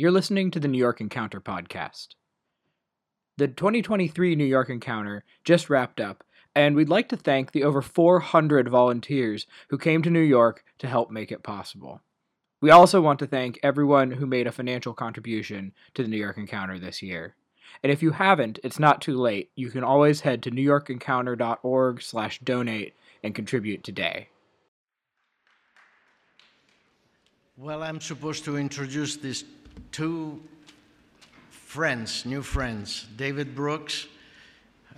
You're listening to the New York Encounter podcast. The 2023 New York Encounter just wrapped up, and we'd like to thank the over 400 volunteers who came to New York to help make it possible. We also want to thank everyone who made a financial contribution to the New York Encounter this year. And if you haven't, it's not too late. You can always head to newyorkencounter.org/donate and contribute today. Well, I'm supposed to introduce these two friends, new friends. David Brooks,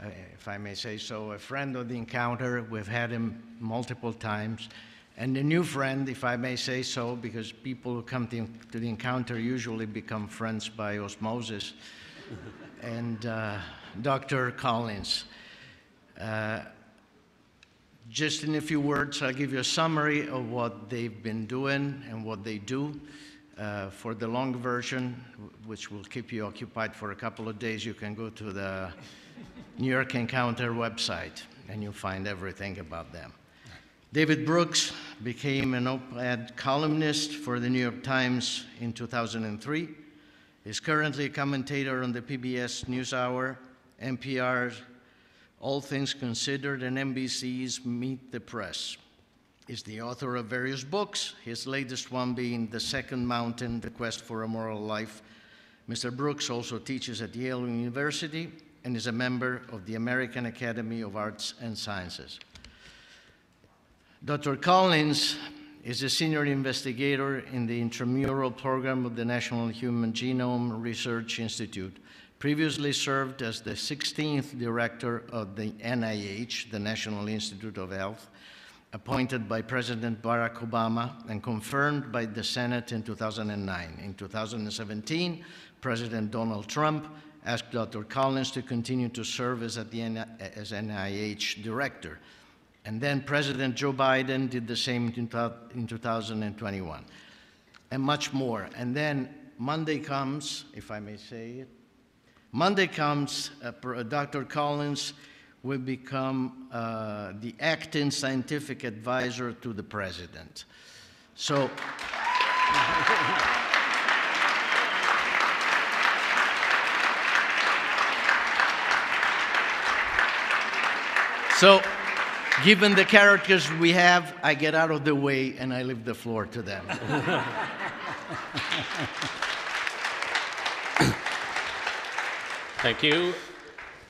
uh, if I may say so, a friend of the encounter. We've had him multiple times. And a new friend, if I may say so, because people who come to, to the encounter usually become friends by osmosis. and uh, Dr. Collins. Uh, just in a few words, I'll give you a summary of what they've been doing and what they do. Uh, for the long version, which will keep you occupied for a couple of days, you can go to the New York Encounter website and you'll find everything about them. David Brooks became an op-ed columnist for the New York Times in 2003. He's currently a commentator on the PBS NewsHour, NPR's All Things Considered, and NBC's Meet the Press. He's the author of various books, his latest one being The Second Mountain, The Quest for a Moral Life. Mr. Brooks also teaches at Yale University and is a member of the American Academy of Arts and Sciences. Dr. Collins is a senior investigator in the intramural program of the National Human Genome Research Institute. Previously served as the 16th director of the NIH, the National Institute of Health, appointed by President Barack Obama and confirmed by the Senate in 2009. In 2017, President Donald Trump asked Dr. Collins to continue to serve as, the as NIH director. And then President Joe Biden did the same in 2021, and much more. And then Monday comes, if I may say it, Monday comes, uh, Dr. Collins will become uh, the acting scientific advisor to the president. So, so given the characters we have, I get out of the way and I leave the floor to them. Thank you.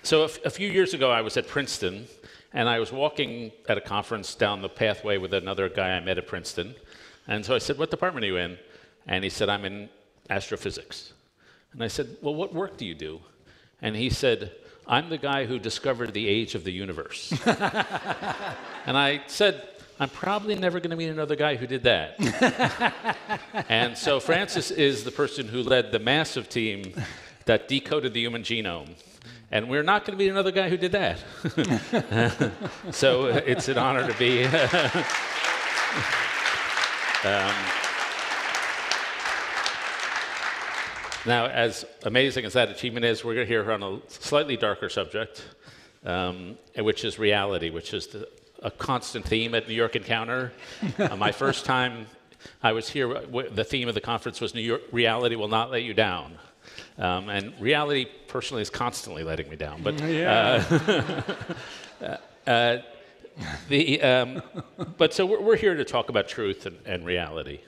So, a, f- a few years ago, I was at Princeton, and I was walking at a conference down the pathway with another guy I met at Princeton. And so I said, What department are you in? And he said, I'm in astrophysics. And I said, Well, what work do you do? And he said, I'm the guy who discovered the age of the universe. and I said, I'm probably never going to meet another guy who did that. and so Francis is the person who led the massive team that decoded the human genome. And we're not going to be another guy who did that. so it's an honor to be. um, now, as amazing as that achievement is, we're going to hear on a slightly darker subject, um, which is reality, which is the, a constant theme at New York Encounter. uh, my first time I was here, the theme of the conference was New York Reality Will Not Let You Down. Um, and reality, personally, is constantly letting me down. But yeah. uh, uh, the um, but so we're, we're, here to talk about truth and, and, reality,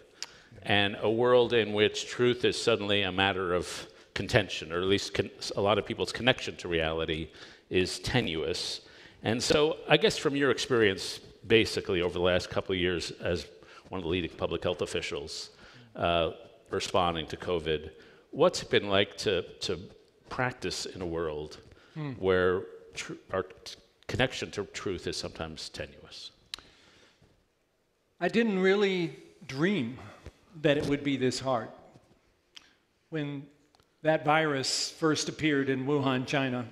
and a world in which truth is suddenly a matter of contention, or at least con- a lot of people's connection to reality is tenuous. And so, I guess from your experience, basically over the last couple of years as one of the leading public health officials uh, responding to COVID what's it been like to, to practice in a world hmm. where tr- our connection to truth is sometimes tenuous? I didn't really dream that it would be this hard. When that virus first appeared in Wuhan, China,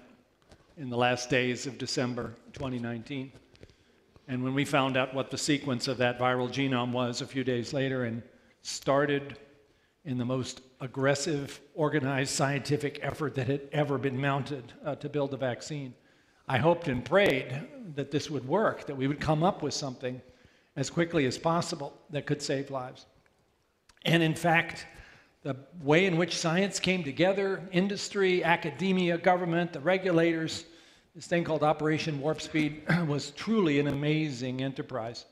in the last days of December 2019, and when we found out what the sequence of that viral genome was a few days later and started in the most aggressive, organized scientific effort that had ever been mounted uh, to build a vaccine. I hoped and prayed that this would work, that we would come up with something as quickly as possible that could save lives. And in fact, the way in which science came together, industry, academia, government, the regulators, this thing called Operation Warp Speed was truly an amazing enterprise.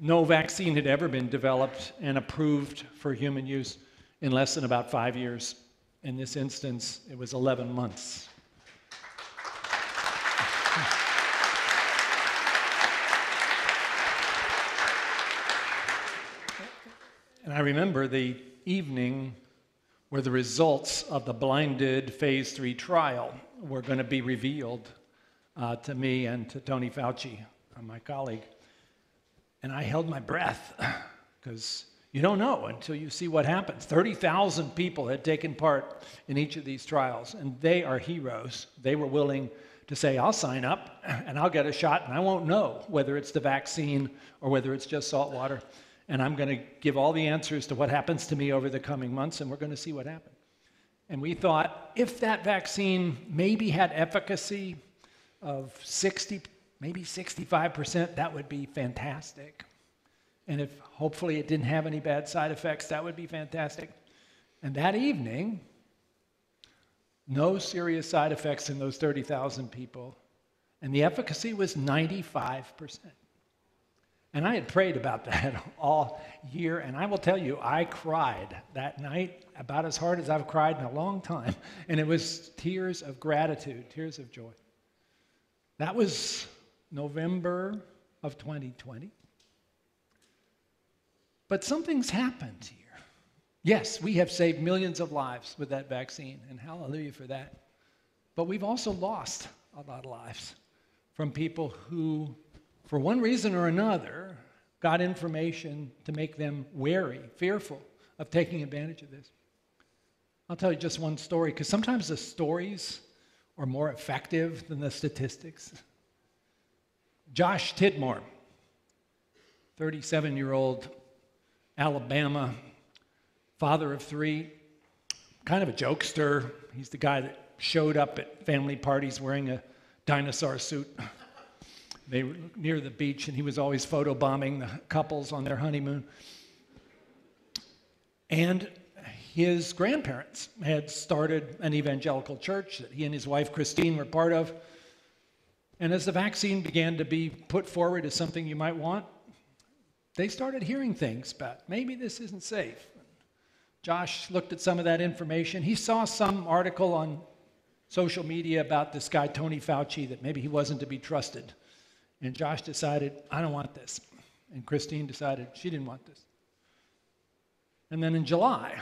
No vaccine had ever been developed and approved for human use in less than about five years. In this instance, it was 11 months. And I remember the evening where the results of the blinded phase three trial were going to be revealed uh, to me and to Tony Fauci, uh, my colleague. And I held my breath because you don't know until you see what happens. 30,000 people had taken part in each of these trials, and they are heroes. They were willing to say, I'll sign up and I'll get a shot, and I won't know whether it's the vaccine or whether it's just salt water and I'm going to give all the answers to what happens to me over the coming months, and we're going to see what happens. And we thought if that vaccine maybe had efficacy of 60, maybe 65%, that would be fantastic. And if hopefully it didn't have any bad side effects, that would be fantastic. And that evening, no serious side effects in those 30,000 people, and the efficacy was 95%. And I had prayed about that all year, and I will tell you, I cried that night about as hard as I've cried in a long time. And it was tears of gratitude, tears of joy. That was November of 2020. But something's happened here. Yes, we have saved millions of lives with that vaccine, and hallelujah for that. But we've also lost a lot of lives from people who for one reason or another, got information to make them wary, fearful of taking advantage of this. I'll tell you just one story, because sometimes the stories are more effective than the statistics. Josh Tidmore, 37 year old Alabama, father of three, kind of a jokester. He's the guy that showed up at family parties wearing a dinosaur suit. They were near the beach, and he was always photobombing the couples on their honeymoon. And his grandparents had started an evangelical church that he and his wife Christine were part of. And as the vaccine began to be put forward as something you might want, they started hearing things about maybe this isn't safe. Josh looked at some of that information. He saw some article on social media about this guy, Tony Fauci, that maybe he wasn't to be trusted. And Josh decided, I don't want this. And Christine decided she didn't want this. And then in July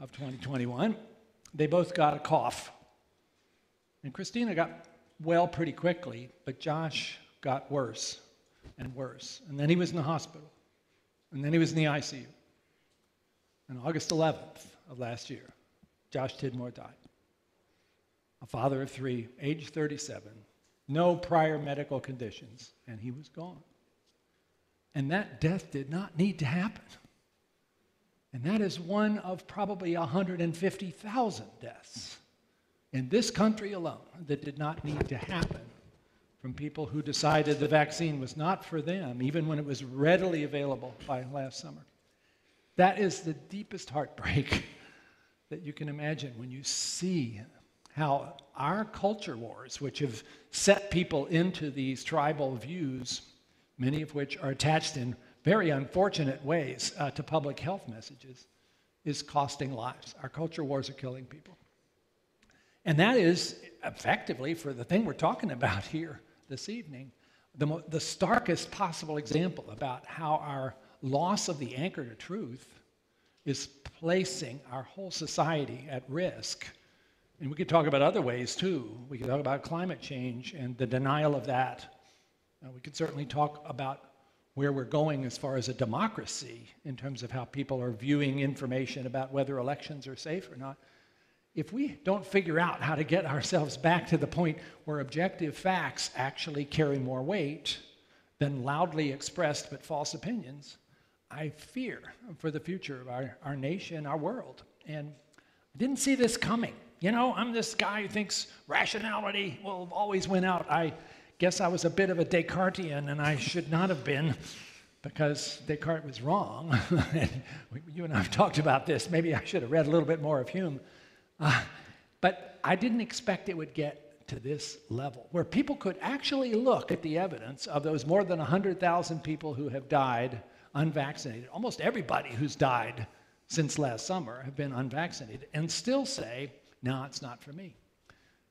of 2021, they both got a cough. And Christina got well pretty quickly, but Josh got worse and worse. And then he was in the hospital. And then he was in the ICU. And August 11th of last year, Josh Tidmore died. A father of three, age 37, no prior medical conditions, and he was gone. And that death did not need to happen. And that is one of probably 150,000 deaths in this country alone that did not need to happen from people who decided the vaccine was not for them, even when it was readily available by last summer. That is the deepest heartbreak that you can imagine when you see how our culture wars, which have set people into these tribal views, many of which are attached in very unfortunate ways uh, to public health messages, is costing lives. Our culture wars are killing people. And that is effectively, for the thing we're talking about here this evening, the, mo- the starkest possible example about how our loss of the anchor to truth is placing our whole society at risk and we could talk about other ways too. We could talk about climate change and the denial of that. Uh, we could certainly talk about where we're going as far as a democracy in terms of how people are viewing information about whether elections are safe or not. If we don't figure out how to get ourselves back to the point where objective facts actually carry more weight than loudly expressed but false opinions, I fear for the future of our, our nation, our world. And I didn't see this coming you know, I'm this guy who thinks rationality will always win out. I guess I was a bit of a Descartesian and I should not have been. because Descartes was wrong. and you and I have talked about this. Maybe I should have read a little bit more of Hume. Uh, but I didn't expect it would get to this level where people could actually look at the evidence of those more than 100,000 people who have died unvaccinated. Almost everybody who's died since last summer have been unvaccinated and still say, no, it's not for me.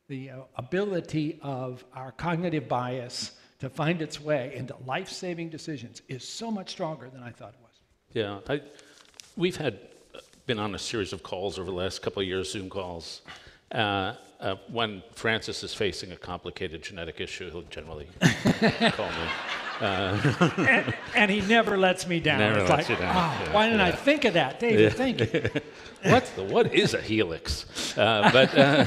The uh, ability of our cognitive bias to find its way into life saving decisions is so much stronger than I thought it was. Yeah, I, we've had been on a series of calls over the last couple of years, Zoom calls. Uh, uh, when Francis is facing a complicated genetic issue, he'll generally call me. Uh, and, and, he never lets me down. Never it's lets like, you down. Oh, yeah, why didn't yeah. I think of that, David? Yeah. Thank you. what, the, what is a helix? Uh, but, uh,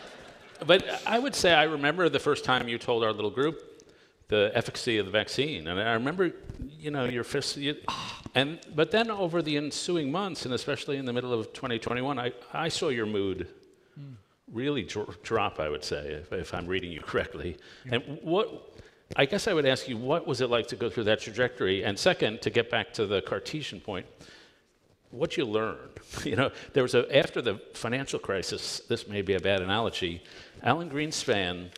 but I would say I remember the first time you told our little group the efficacy of the vaccine. And I remember, you know, your fist, you, and, but then over the ensuing months, and especially in the middle of 2021, I, I saw your mood really dr- drop, I would say, if, if I'm reading you correctly. And what, I guess I would ask you, what was it like to go through that trajectory? And second, to get back to the Cartesian point, what you learn. You know, there was a, after the financial crisis, this may be a bad analogy, Alan Greenspan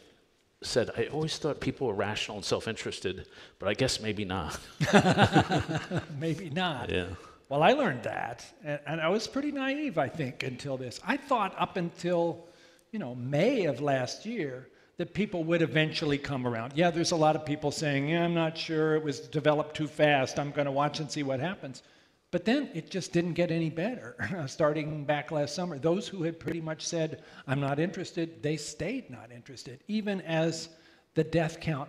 said, I always thought people were rational and self interested, but I guess maybe not. Maybe not. Yeah. Well, I learned that, and, and I was pretty naive, I think, until this. I thought up until, you know, May of last year that people would eventually come around. Yeah, there's a lot of people saying, yeah, I'm not sure, it was developed too fast, I'm going to watch and see what happens. But then it just didn't get any better starting back last summer. Those who had pretty much said, I'm not interested, they stayed not interested, even as the death count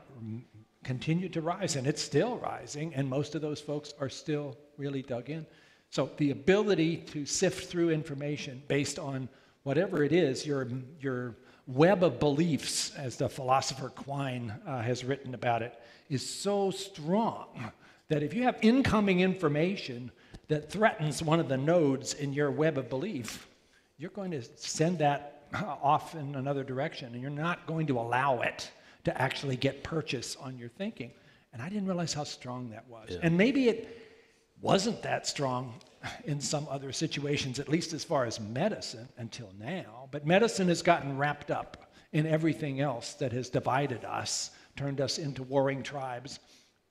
continued to rise, and it's still rising, and most of those folks are still really dug in. So the ability to sift through information based on whatever it is, your, your web of beliefs, as the philosopher Quine uh, has written about it, is so strong that if you have incoming information that threatens one of the nodes in your web of belief, you're going to send that off in another direction, and you're not going to allow it to actually get purchase on your thinking. And I didn't realize how strong that was. Yeah. And maybe it wasn't that strong in some other situations, at least as far as medicine until now. But medicine has gotten wrapped up in everything else that has divided us, turned us into warring tribes.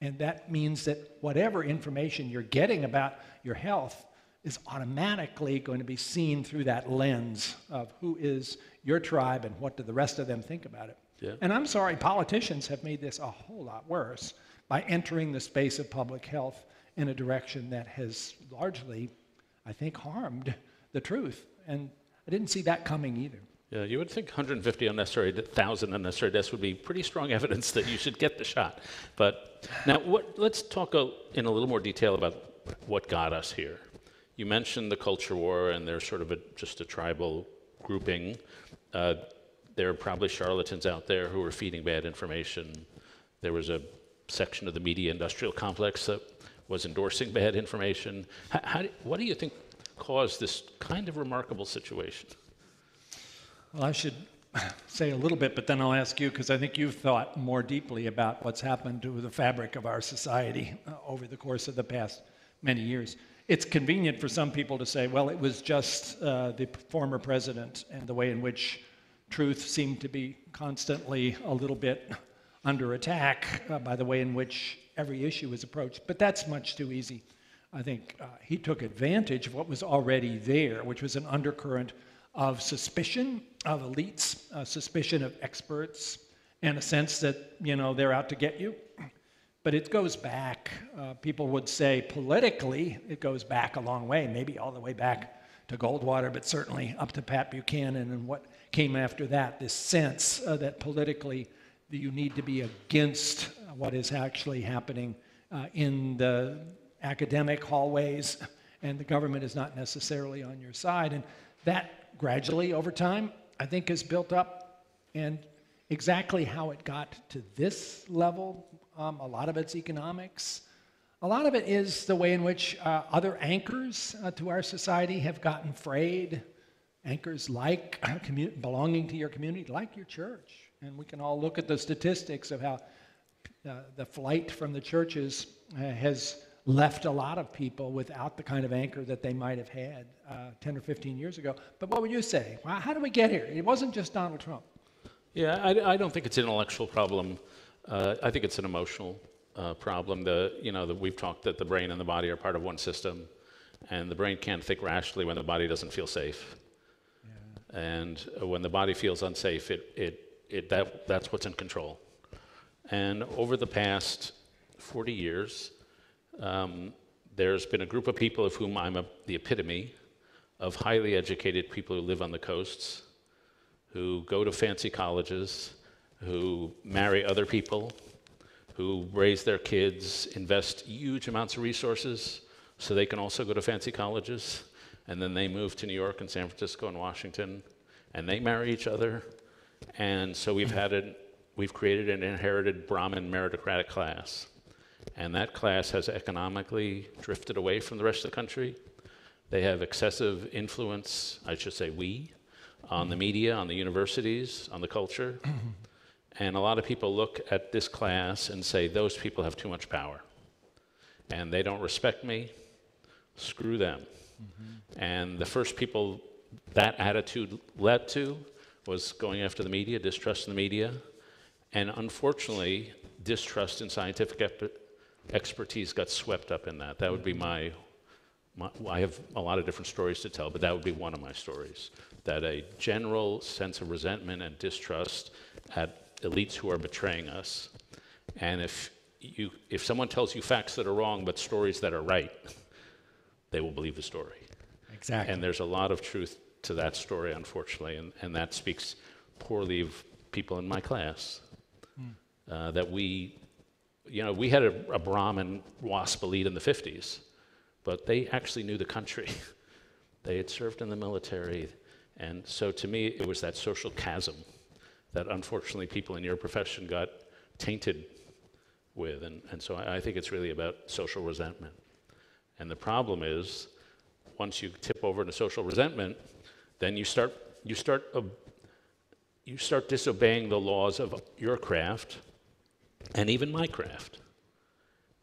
And that means that whatever information you're getting about your health is automatically going to be seen through that lens of who is your tribe and what do the rest of them think about it. Yeah. And I'm sorry, politicians have made this a whole lot worse by entering the space of public health in a direction that has largely, I think, harmed the truth. And I didn't see that coming either. Yeah, you would think 150 unnecessary, 1,000 unnecessary deaths would be pretty strong evidence that you should get the shot. But now, what, let's talk a, in a little more detail about what got us here. You mentioned the culture war, and there's sort of a, just a tribal grouping. Uh, there are probably charlatans out there who are feeding bad information. There was a section of the media industrial complex that was endorsing bad information. How, how what do you think caused this kind of remarkable situation? Well, I should say a little bit, but then I'll ask you because I think you've thought more deeply about what's happened to the fabric of our society uh, over the course of the past many years. It's convenient for some people to say, well, it was just uh, the former president and the way in which truth seemed to be constantly a little bit under attack uh, by the way in which every issue was approached. But that's much too easy. I think uh, he took advantage of what was already there, which was an undercurrent of suspicion of elites, uh, suspicion of experts, and a sense that, you know, they're out to get you. But it goes back, uh, people would say politically, it goes back a long way, maybe all the way back to Goldwater, but certainly up to Pat Buchanan and what came after that this sense uh, that politically you need to be against what is actually happening uh, in the academic hallways, and the government is not necessarily on your side. And that gradually over time, I think, is built up. And exactly how it got to this level, um, a lot of it's economics. A lot of it is the way in which uh, other anchors uh, to our society have gotten frayed. Anchors like belonging to your community, like your church. And we can all look at the statistics of how uh, the flight from the churches uh, has left a lot of people without the kind of anchor that they might have had uh, 10 or 15 years ago. But what would you say? Well, how do we get here? It wasn't just Donald Trump. Yeah, I, I don't think it's an intellectual problem. Uh, I think it's an emotional uh, problem. The, you know, the, we've talked that the brain and the body are part of one system, and the brain can't think rationally when the body doesn't feel safe. Yeah. And when the body feels unsafe, it, it, it, that, that's what's in control. And over the past 40 years, um, there's been a group of people of whom I'm a, the epitome of highly educated people who live on the coasts, who go to fancy colleges, who marry other people, who raise their kids, invest huge amounts of resources so they can also go to fancy colleges, and then they move to New York and San Francisco and Washington, and they marry each other. And so we've had an, we've created an inherited Brahmin meritocratic class and that class has economically drifted away from the rest of the country. They have excessive influence, I should say, we, on the media, on the universities, on the culture. and a lot of people look at this class and say, those people have too much power. And they don't respect me. Screw them. Mm-hmm. And the first people that attitude led to was going after the media, distrust in the media, and unfortunately, distrust in scientific expertise got swept up in that. That would be my, my, I have a lot of different stories to tell, but that would be one of my stories. That a general sense of resentment and distrust at elites who are betraying us. And if, you, if someone tells you facts that are wrong but stories that are right, they will believe the story. Exactly. And there's a lot of truth to that story, unfortunately, and, and that speaks poorly of people in my class. Mm. Uh, that we you know, we had a, a Brahmin WASP elite in the 50s, but they actually knew the country. they had served in the military. And so to me, it was that social chasm that unfortunately people in your profession got tainted with. And, and so I, I think it's really about social resentment. And the problem is, once you tip over into social resentment, then you start, you start, uh, you start disobeying the laws of your craft and even my craft.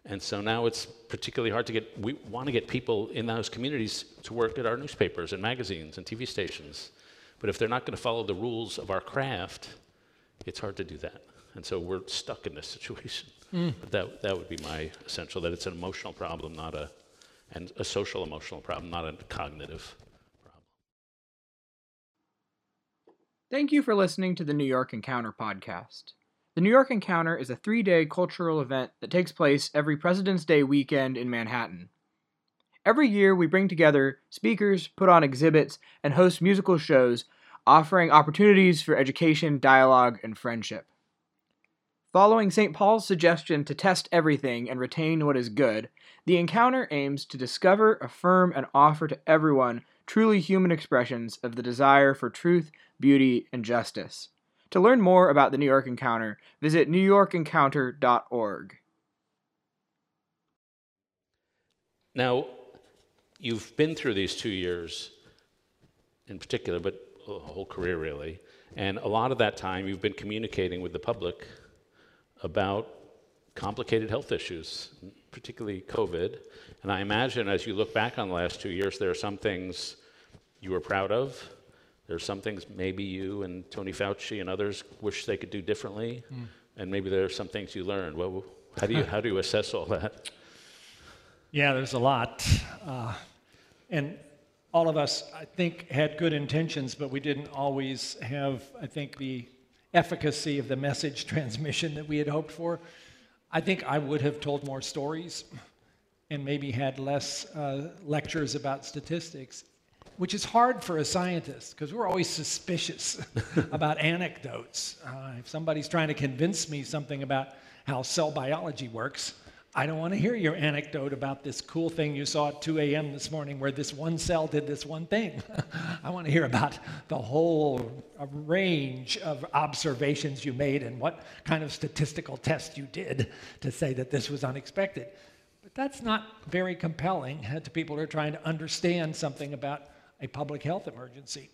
And so now it's particularly hard to get, we want to get people in those communities to work at our newspapers and magazines and TV stations. But if they're not going to follow the rules of our craft, it's hard to do that. And so we're stuck in this situation. Mm. But that, that would be my essential, that it's an emotional problem, not a, and a social emotional problem, not a cognitive problem. Thank you for listening to the New York Encounter podcast. The New York Encounter is a three day cultural event that takes place every President's Day weekend in Manhattan. Every year, we bring together speakers, put on exhibits, and host musical shows, offering opportunities for education, dialogue, and friendship. Following St. Paul's suggestion to test everything and retain what is good, the encounter aims to discover, affirm, and offer to everyone truly human expressions of the desire for truth, beauty, and justice. To learn more about the New York Encounter, visit newyorkencounter.org. Now, you've been through these two years in particular, but a whole career really, and a lot of that time you've been communicating with the public about complicated health issues, particularly COVID. And I imagine as you look back on the last two years, there are some things you were proud of, there's some things maybe you and Tony Fauci and others wish they could do differently, mm. and maybe there are some things you learned. Well, how do you how do you assess all that? Yeah, there's a lot, uh, and all of us, I think, had good intentions, but we didn't always have, I think, the efficacy of the message transmission that we had hoped for. I think I would have told more stories and maybe had less uh, lectures about statistics which is hard for a scientist because we're always suspicious about anecdotes. Uh, if somebody's trying to convince me something about how cell biology works, I don't want to hear your anecdote about this cool thing you saw at 2 a.m. this morning where this one cell did this one thing. I want to hear about the whole range of observations you made and what kind of statistical test you did to say that this was unexpected. But that's not very compelling to people who are trying to understand something about a public health emergency.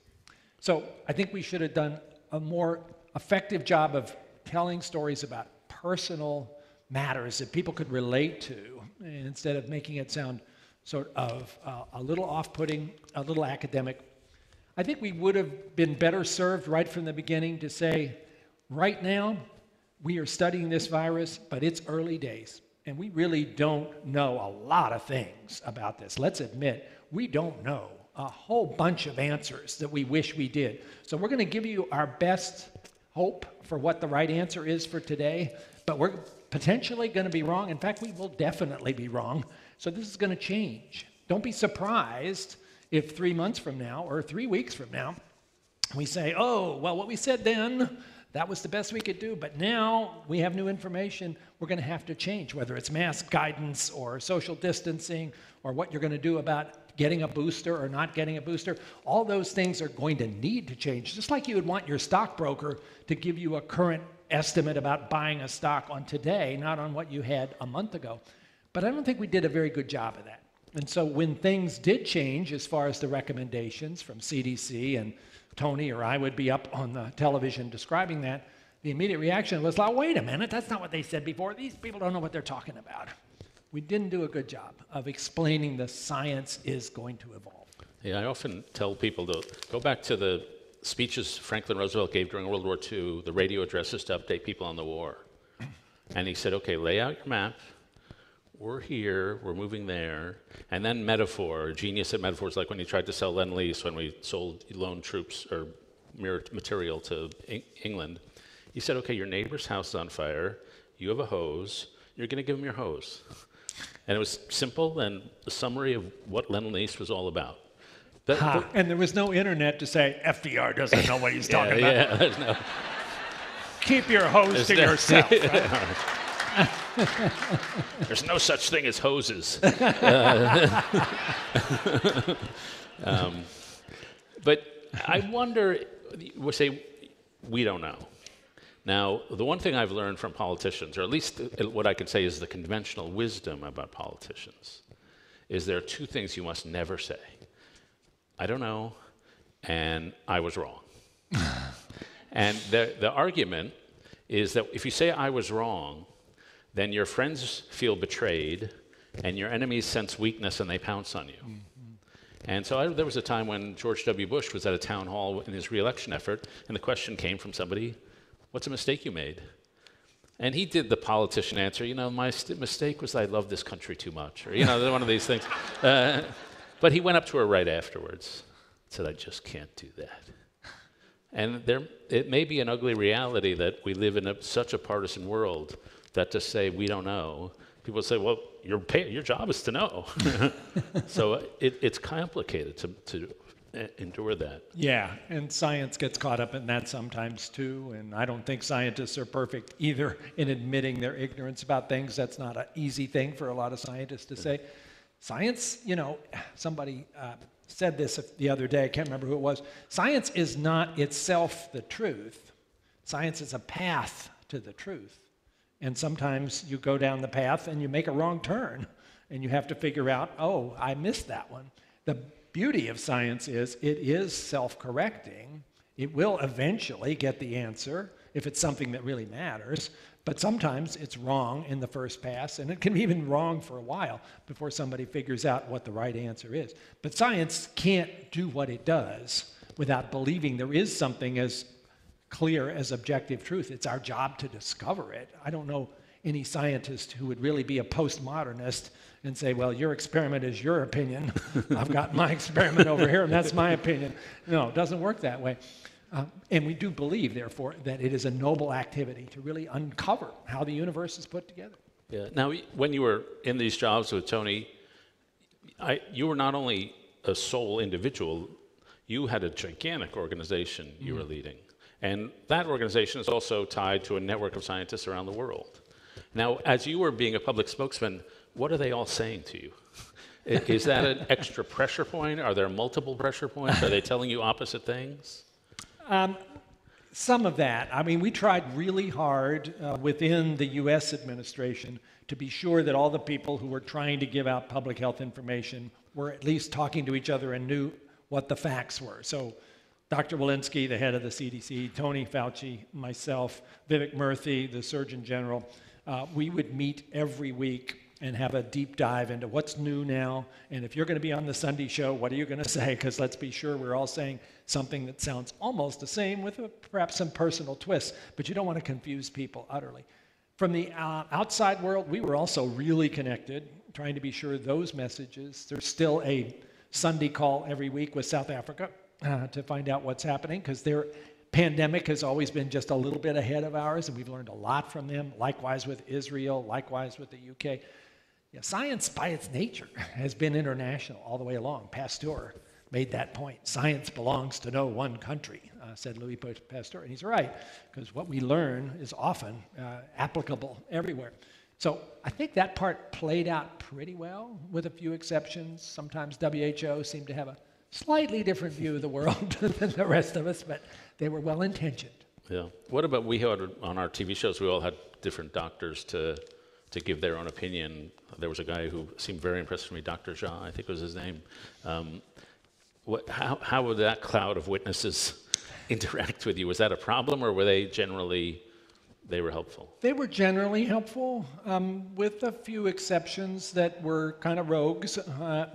So I think we should have done a more effective job of telling stories about personal matters that people could relate to instead of making it sound sort of uh, a little off putting, a little academic. I think we would have been better served right from the beginning to say, right now, we are studying this virus, but it's early days. And we really don't know a lot of things about this. Let's admit, we don't know a whole bunch of answers that we wish we did. So we're going to give you our best hope for what the right answer is for today, but we're potentially going to be wrong. In fact, we will definitely be wrong. So this is going to change. Don't be surprised if three months from now or three weeks from now we say, oh, well, what we said then, that was the best we could do, but now we have new information. We're going to have to change, whether it's mask guidance or social distancing or what you're going to do about getting a booster or not getting a booster. All those things are going to need to change, just like you would want your stockbroker to give you a current estimate about buying a stock on today, not on what you had a month ago. But I don't think we did a very good job of that. And so when things did change as far as the recommendations from CDC and Tony or I would be up on the television describing that, the immediate reaction was like, wait a minute, that's not what they said before. These people don't know what they're talking about. We didn't do a good job of explaining the science is going to evolve. Yeah, I often tell people to go back to the speeches Franklin Roosevelt gave during World War II, the radio addresses to update people on the war. And he said, okay, lay out your map. We're here, we're moving there. And then metaphor, genius at metaphors, like when he tried to sell Lend Lease, when we sold loan troops or material to England. He said, okay, your neighbor's house is on fire, you have a hose, you're going to give him your hose. And it was simple and a summary of what Lend Lease was all about. That, and there was no internet to say FDR doesn't know what he's talking about. Yeah, no. Keep your hose to no, yourself. Right? There's no such thing as hoses. Uh, um, but I wonder, we say, we don't know. Now, the one thing I've learned from politicians, or at least what I can say is the conventional wisdom about politicians, is there are two things you must never say. I don't know, and I was wrong. and the, the argument is that if you say I was wrong, then your friends feel betrayed, and your enemies sense weakness and they pounce on you. Mm-hmm. And so I, there was a time when George W. Bush was at a town hall in his reelection effort, and the question came from somebody, What's a mistake you made? And he did the politician answer, you know, my st- mistake was I love this country too much, or, you know, one of these things. Uh, but he went up to her right afterwards, said, I just can't do that. And there, it may be an ugly reality that we live in a, such a partisan world that to say we don't know, people say, well, your, pay, your job is to know. so it, it's complicated to, to endure that. Yeah, and science gets caught up in that sometimes too. And I don't think scientists are perfect either in admitting their ignorance about things. That's not an easy thing for a lot of scientists to say. Science, you know, somebody uh, said this the other day, I can't remember who it was. Science is not itself the truth, science is a path to the truth. And sometimes you go down the path and you make a wrong turn, and you have to figure out, oh, I missed that one. The beauty of science is it is self correcting. It will eventually get the answer if it's something that really matters. But sometimes it's wrong in the first pass, and it can be even wrong for a while before somebody figures out what the right answer is. But science can't do what it does without believing there is something as clear as objective truth. It's our job to discover it. I don't know any scientist who would really be a postmodernist and say, well, your experiment is your opinion. I've got my experiment over here, and that's my opinion. No, it doesn't work that way. Uh, and we do believe, therefore, that it is a noble activity to really uncover how the universe is put together. Yeah. Now, when you were in these jobs with Tony, I, you were not only a sole individual, you had a gigantic organization you mm. were leading. And that organization is also tied to a network of scientists around the world. Now, as you were being a public spokesman, what are they all saying to you? is that an extra pressure point? Are there multiple pressure points? Are they telling you opposite things? Um, some of that. I mean, we tried really hard uh, within the US administration to be sure that all the people who were trying to give out public health information were at least talking to each other and knew what the facts were. So, Dr. Walensky, the head of the CDC, Tony Fauci, myself, Vivek Murthy, the Surgeon General, uh, we would meet every week and have a deep dive into what's new now. And if you're going to be on the Sunday show, what are you going to say? Because let's be sure we're all saying something that sounds almost the same with a, perhaps some personal twists, but you don't want to confuse people utterly. From the uh, outside world, we were also really connected, trying to be sure those messages, there's still a Sunday call every week with South Africa uh, to find out what's happening because their pandemic has always been just a little bit ahead of ours, and we've learned a lot from them. Likewise with Israel, likewise with the UK. Science, by its nature, has been international all the way along. Pasteur made that point. Science belongs to no one country, uh, said Louis Pasteur. And he's right, because what we learn is often uh, applicable everywhere. So I think that part played out pretty well, with a few exceptions. Sometimes WHO seemed to have a slightly different view of the world than the rest of us, but they were well intentioned. Yeah. What about we had on our TV shows? We all had different doctors to to give their own opinion. There was a guy who seemed very impressed with me, Dr. Jha, I think was his name. Um, what, how, how would that cloud of witnesses interact with you? Was that a problem, or were they generally they were helpful? They were generally helpful, um, with a few exceptions that were kind of rogues. Uh,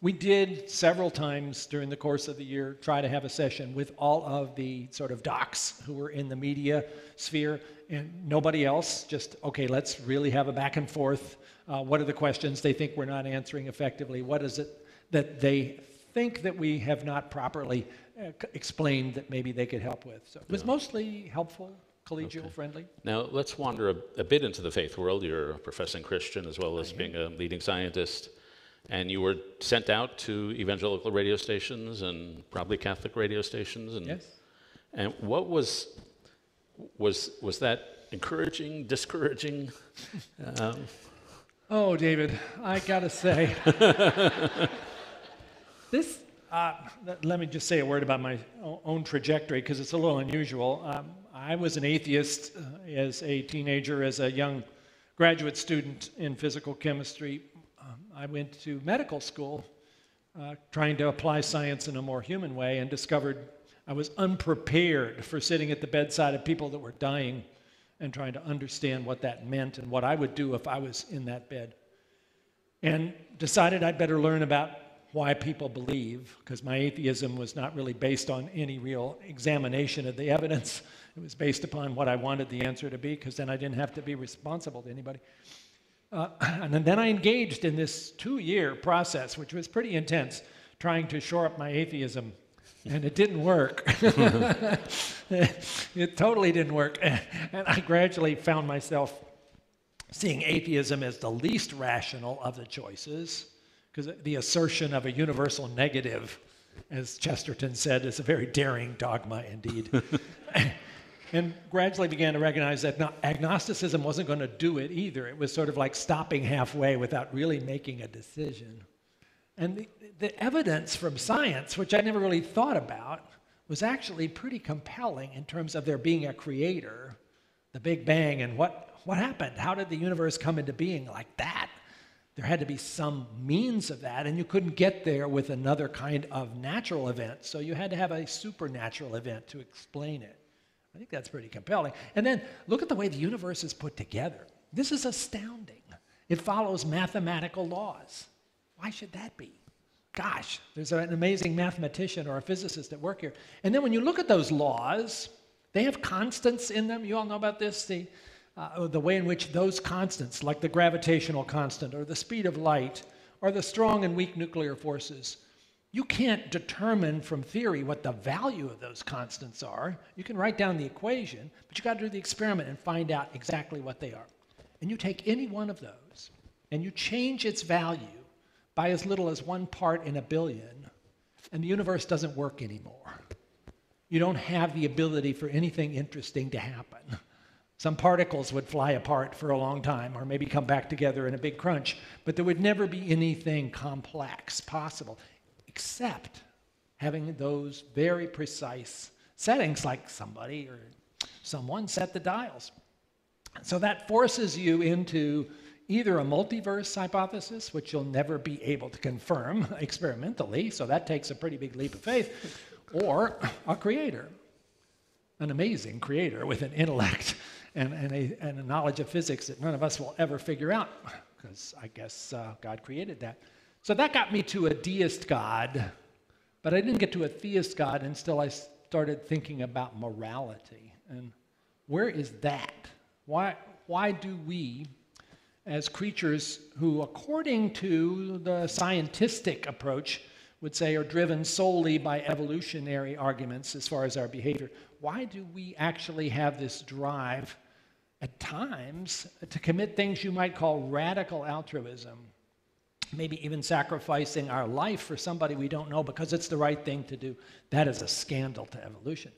we did several times during the course of the year try to have a session with all of the sort of docs who were in the media sphere and nobody else. Just, okay, let's really have a back and forth. Uh, what are the questions they think we're not answering effectively? What is it that they think that we have not properly uh, explained that maybe they could help with? So it was yeah. mostly helpful, collegial, okay. friendly. Now, let's wander a, a, bit into the faith world. You're a professing Christian as well as being a leading scientist. And you were sent out to evangelical radio stations and probably Catholic radio stations. And, yes. And what was was was that encouraging, discouraging? Um, oh, David, I gotta say, this. Uh, let me just say a word about my own trajectory because it's a little unusual. Um, I was an atheist uh, as a teenager, as a young graduate student in physical chemistry. Um, I went to medical school uh, trying to apply science in a more human way and discovered I was unprepared for sitting at the bedside of people that were dying and trying to understand what that meant and what I would do if I was in that bed. And decided I'd better learn about why people believe, because my atheism was not really based on any real examination of the evidence. It was based upon what I wanted the answer to be, because then I didn't have to be responsible to anybody. Uh, and then I engaged in this two year process, which was pretty intense, trying to shore up my atheism and it didn't work. it totally didn't work. And I gradually found myself seeing atheism as the least rational of the choices, because the assertion of a universal negative, as Chesterton said, is a very daring dogma indeed. and gradually began to recognize that agnosticism wasn't going to do it either. It was sort of like stopping halfway without really making a decision. And the, the evidence from science, which I never really thought about, was actually pretty compelling in terms of there being a creator, the Big Bang, and what, what happened? How did the universe come into being like that? There had to be some means of that, and you couldn't get there with another kind of natural event. So you had to have a supernatural event to explain it. I think that's pretty compelling. And then look at the way the universe is put together. This is astounding. It follows mathematical laws. Why should that be? Gosh, there's an amazing mathematician or a physicist at work here. And then when you look at those laws, they have constants in them. You all know about this? The, uh, the way in which those constants, like the gravitational constant or the speed of light or the strong and weak nuclear forces, you can't determine from theory what the value of those constants are. You can write down the equation, but you got to do the experiment and find out exactly what they are. And you take any one of those and you change its value by as little as one part in a billion, and the universe doesn't work anymore. You don't have the ability for anything interesting to happen. Some particles would fly apart for a long time or maybe come back together in a big crunch, but there would never be anything complex possible except having those very precise settings like somebody or someone set the dials. So that forces you into either a multiverse hypothesis, which you'll never be able to confirm experimentally, so that takes a pretty big leap of faith, or a creator, an amazing creator with an intellect and, and, a, and a knowledge of physics that none of us will ever figure out because I guess uh, God created that. So that got me to a deist God, but I didn't get to a theist God until I started thinking about morality. And where is that? Why, why do we, as creatures who, according to the scientific approach, would say are driven solely by evolutionary arguments as far as our behavior, why do we actually have this drive at times to commit things you might call radical altruism? maybe even sacrificing our life for somebody we don't know because it's the right thing to do. That is a scandal to evolution.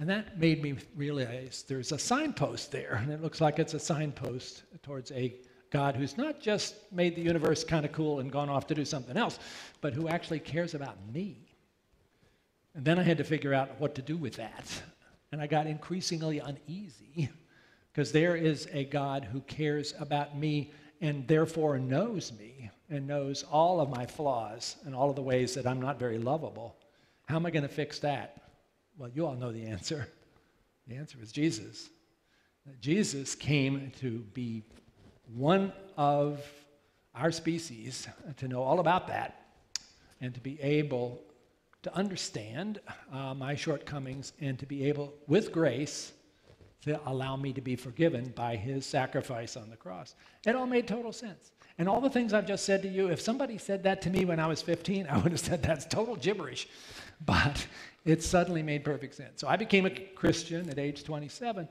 And that made me realize there's a signpost there, and it looks like it's a signpost towards a God who's not just made the universe kind of cool and gone off to do something else, but who actually cares about me. And then I had to figure out what to do with that. And I got increasingly uneasy because there is a God who cares about me and therefore knows me and knows all of my flaws and all of the ways that I'm not very lovable. How am I going to fix that? Well, you all know the answer. The answer is Jesus. Jesus came to be one of our species, to know all about that, and to be able to understand uh, my shortcomings and to be able, with grace, to allow me to be forgiven by his sacrifice on the cross. It all made total sense. And all the things I've just said to you, if somebody said that to me when I was 15, I would have said that's total gibberish. But it suddenly made perfect sense. So I became a Christian at age 27.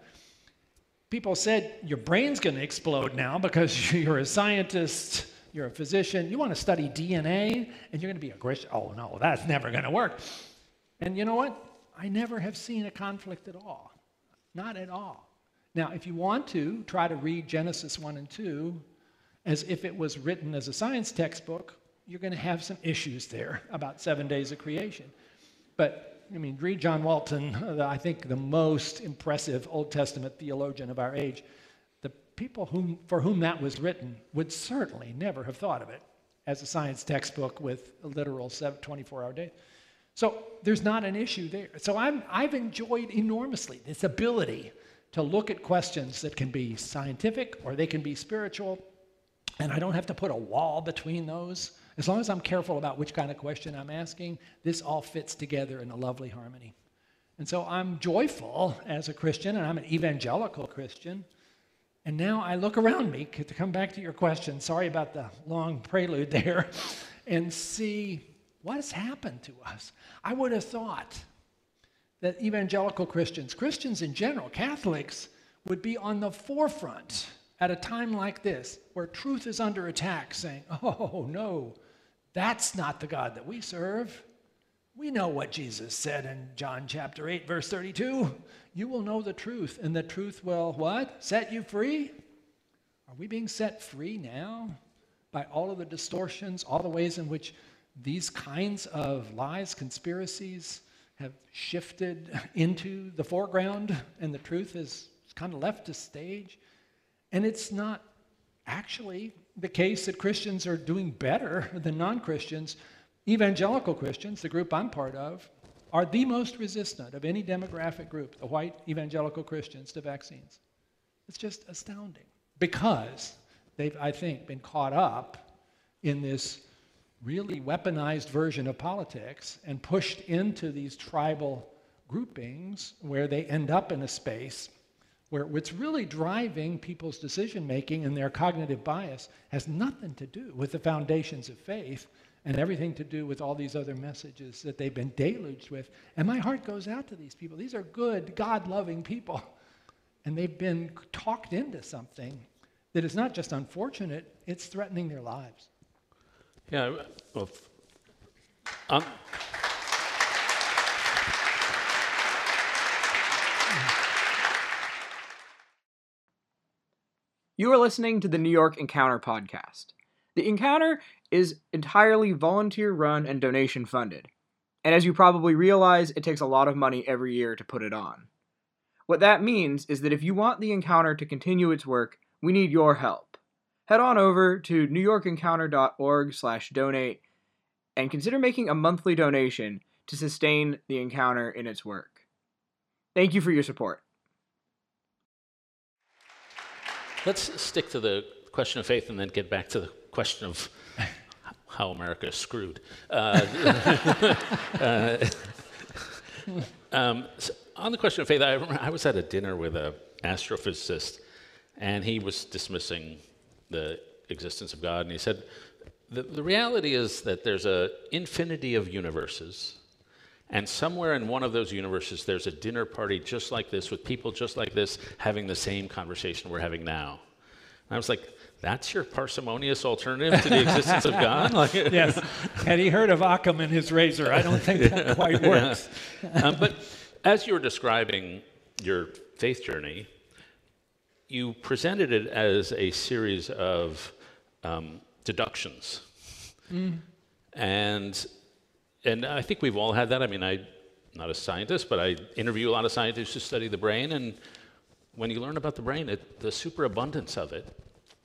People said, Your brain's going to explode now because you're a scientist, you're a physician, you want to study DNA, and you're going to be a Christian. Oh, no, that's never going to work. And you know what? I never have seen a conflict at all. Not at all. Now, if you want to, try to read Genesis 1 and 2 as if it was written as a science textbook, you're going to have some issues there about seven days of creation. But, I mean, read John Walton, I think the most impressive Old Testament theologian of our age. The people whom, for whom that was written would certainly never have thought of it as a science textbook with a literal 24 hour day. So there's not an issue there. So I'm, I've enjoyed enormously this ability to look at questions that can be scientific or they can be spiritual and I don't have to put a wall between those. As long as I'm careful about which kind of question I'm asking, this all fits together in a lovely harmony. And so I'm joyful as a Christian, and I'm an evangelical Christian. And now I look around me, to come back to your question, sorry about the long prelude there, and see what has happened to us. I would have thought that evangelical Christians, Christians in general, Catholics, would be on the forefront at a time like this, where truth is under attack, saying, Oh, no, that's not the God that we serve. We know what Jesus said in John chapter 8, verse 32. You will know the truth, and the truth will what? Set you free? Are we being set free now by all of the distortions, all the ways in which these kinds of lies, conspiracies have shifted into the foreground and the truth is kind of left to stage? And it's not actually the case that Christians are doing better than non Christians. Evangelical Christians, the group I'm part of, are the most resistant of any demographic group, the white evangelical Christians, to vaccines. It's just astounding because they've, I think, been caught up in this really weaponized version of politics and pushed into these tribal groupings where they end up in a space where what's really driving people's decision making and their cognitive bias has nothing to do with the foundations of faith and everything to do with all these other messages that they've been deluged with. And my heart goes out to these people. These are good, God loving people. And they've been talked into something that is not just unfortunate, it's threatening their lives. Yeah, well, um, You are listening to the New York Encounter podcast. The Encounter is entirely volunteer run and donation funded. And as you probably realize, it takes a lot of money every year to put it on. What that means is that if you want the Encounter to continue its work, we need your help. Head on over to newyorkencounter.org/donate and consider making a monthly donation to sustain the Encounter in its work. Thank you for your support. Let's stick to the question of faith and then get back to the question of how America is screwed. Uh, uh, um, so on the question of faith, I I was at a dinner with an astrophysicist, and he was dismissing the existence of God, and he said, the, the reality is that there's an infinity of universes, and somewhere in one of those universes, there's a dinner party just like this with people just like this having the same conversation we're having now. And I was like, that's your parsimonious alternative to the existence of God? Like, yes. Had he heard of Occam and his razor? I don't think that quite works. Yeah. Um, but as you were describing your faith journey, you presented it as a series of um, deductions. Mm. And, and I think we've all had that. I mean, I'm not a scientist, but I interview a lot of scientists who study the brain. And when you learn about the brain, it, the superabundance of it,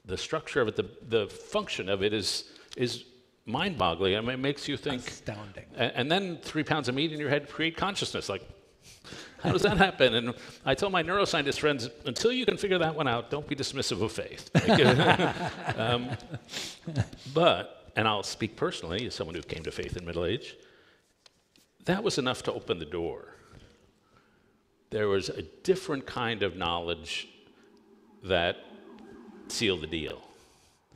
the structure of it, the, the function of it is, is mind boggling. I mean, it makes you think. Astounding. And, then three pounds of meat in your head create consciousness. Like, how does that happen? And I tell my neuroscientist friends, until you can figure that one out, don't be dismissive of faith. um, but, and I'll speak personally as someone who came to faith in middle age, that was enough to open the door. There was a different kind of knowledge that sealed the deal.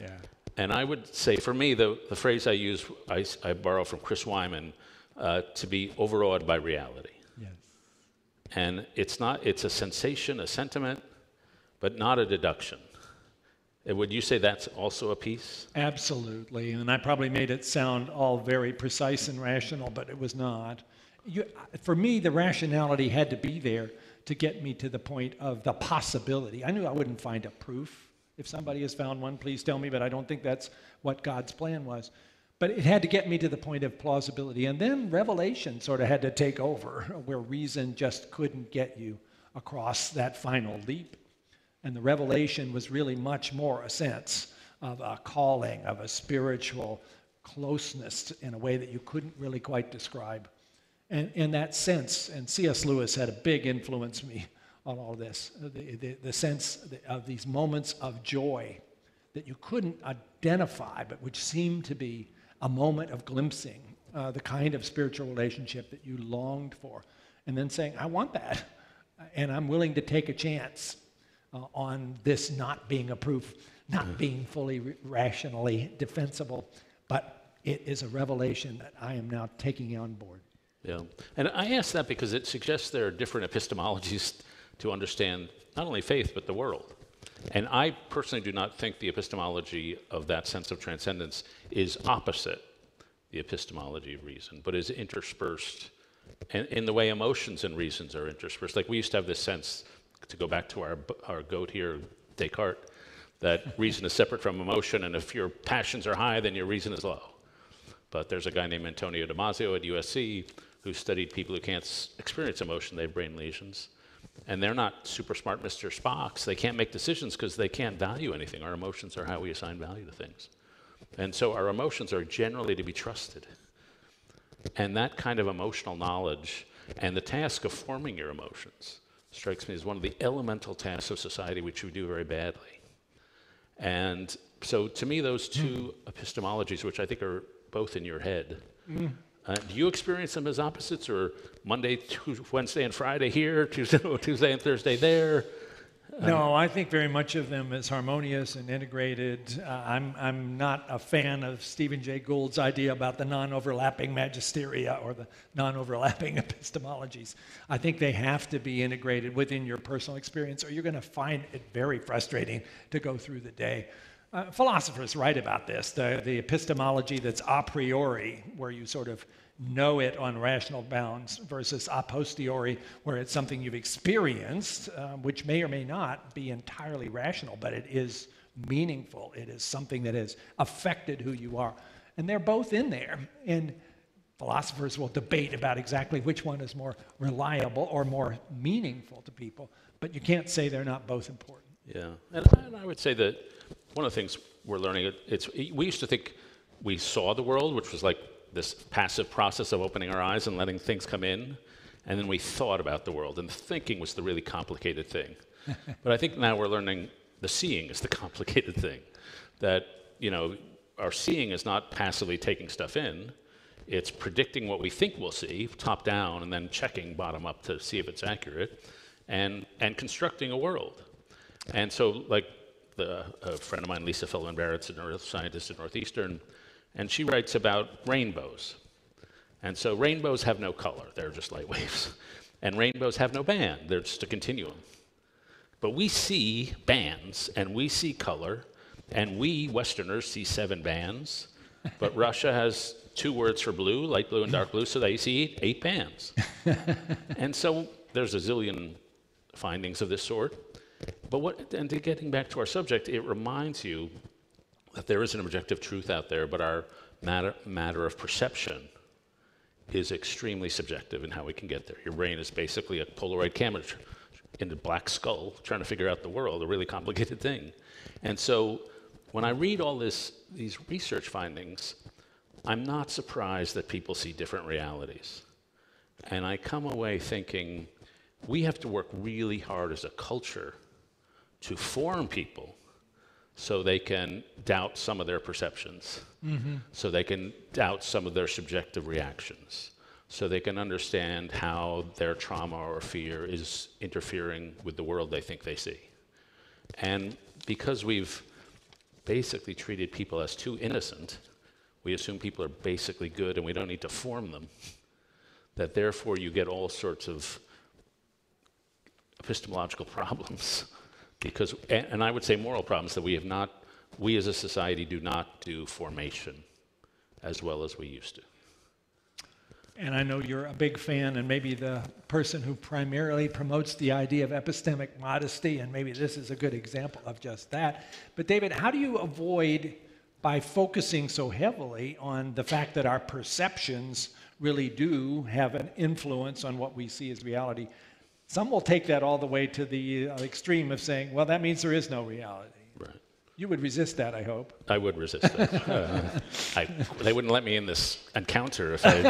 Yeah. And I would say, for me, the, the phrase I use, I, I borrow from Chris Wiman, uh, to be overawed by reality. Yes. And it's not, it's a sensation, a sentiment, but not a deduction. Would you say that's also a piece? Absolutely. And I probably made it sound all very precise and rational, but it was not. You, for me, the rationality had to be there to get me to the point of the possibility. I knew I wouldn't find a proof. If somebody has found one, please tell me, but I don't think that's what God's plan was. But it had to get me to the point of plausibility. And then revelation sort of had to take over, where reason just couldn't get you across that final leap. And the revelation was really much more a sense of a calling, of a spiritual closeness in a way that you couldn't really quite describe. And in that sense, and C.S. Lewis had a big influence me on all this the, the, the sense of these moments of joy that you couldn't identify, but which seemed to be a moment of glimpsing uh, the kind of spiritual relationship that you longed for, and then saying, I want that, and I'm willing to take a chance uh, on this not being a proof, not mm-hmm. being fully re- rationally defensible, but it is a revelation that I am now taking on board. Yeah, and I ask that because it suggests there are different epistemologies to understand not only faith but the world. And I personally do not think the epistemology of that sense of transcendence is opposite the epistemology of reason, but is interspersed in, in the way emotions and reasons are interspersed. Like we used to have this sense, to go back to our, our goat here, Descartes, that reason is separate from emotion, and if your passions are high, then your reason is low. But there's a guy named Antonio Damasio at USC who studied people who can't experience emotion, they have brain lesions. And they're not super smart Mr. Spocks. They can't make decisions because they can't value anything. Our emotions are how we assign value to things. And so our emotions are generally to be trusted. And that kind of emotional knowledge and the task of forming your emotions strikes me as one of the elemental tasks of society which we do very badly. And so to me, those two epistemologies, which I think are both in your head, mm. Uh, do you experience them as opposites, or Monday, Tuesday, Wednesday, and Friday here, Tuesday, Tuesday and Thursday there? No, I think very much of them as harmonious and integrated. Uh, I'm, I'm not a fan of Stephen Jay Gould's idea about the non overlapping magisteria or the non overlapping epistemologies. I think they have to be integrated within your personal experience, or you're going to find it very frustrating to go through the day. Uh, philosophers write about this the, the epistemology that's a priori, where you sort of know it on rational bounds, versus a posteriori, where it's something you've experienced, uh, which may or may not be entirely rational, but it is meaningful. It is something that has affected who you are. And they're both in there. And philosophers will debate about exactly which one is more reliable or more meaningful to people, but you can't say they're not both important. Yeah, and and I would say that one of the things we're learning, it's, we used to think we saw the world, which was like this passive process of opening our eyes and letting things come in, and then we thought about the world, and thinking was the really complicated thing. but I think now we're learning the seeing is the complicated thing. That, you know, our seeing is not passively taking stuff in, it's predicting what we think we'll see, top down, and then checking bottom up to see if it's accurate, and, and constructing a world. And so, like the, a friend of mine, Lisa Feldman Barrett's a neuroscientist at Northeastern, and she writes about rainbows. And so rainbows have no color, they're just light waves. And rainbows have no band, they're just a continuum. But we see bands and we see color, and we Westerners see seven bands, but Russia has two words for blue, light blue and dark blue, so they see eight, bands. and so there's a zillion findings of this sort. But what, and to getting back to our subject, it reminds you that there is an objective truth out there, but our matter, matter of perception is extremely subjective in how we can get there. Your brain is basically a Polaroid camera in the black skull trying to figure out the world, a really complicated thing. And so when I read all this, these research findings, I'm not surprised that people see different realities. And I come away thinking we have to work really hard as a culture to form people so they can doubt some of their perceptions, mm-hmm. so they can doubt some of their subjective reactions, so they can understand how their trauma or fear is interfering with the world they think they see. And because we've basically treated people as too innocent, we assume people are basically good and we don't need to form them, that therefore you get all sorts of epistemological problems because, and I would say moral problems that we have not, we as a society do not do formation as well as we used to. And I know you're a big fan, and maybe the person who primarily promotes the idea of epistemic modesty, and maybe this is a good example of just that. But, David, how do you avoid, by focusing so heavily on the fact that our perceptions really do have an influence on what we see as reality, some will take that all the way to the uh, extreme of saying, well, that means there is no reality. Right. You would resist that, I hope. I would resist that. uh, I, they wouldn't let me in this encounter if I.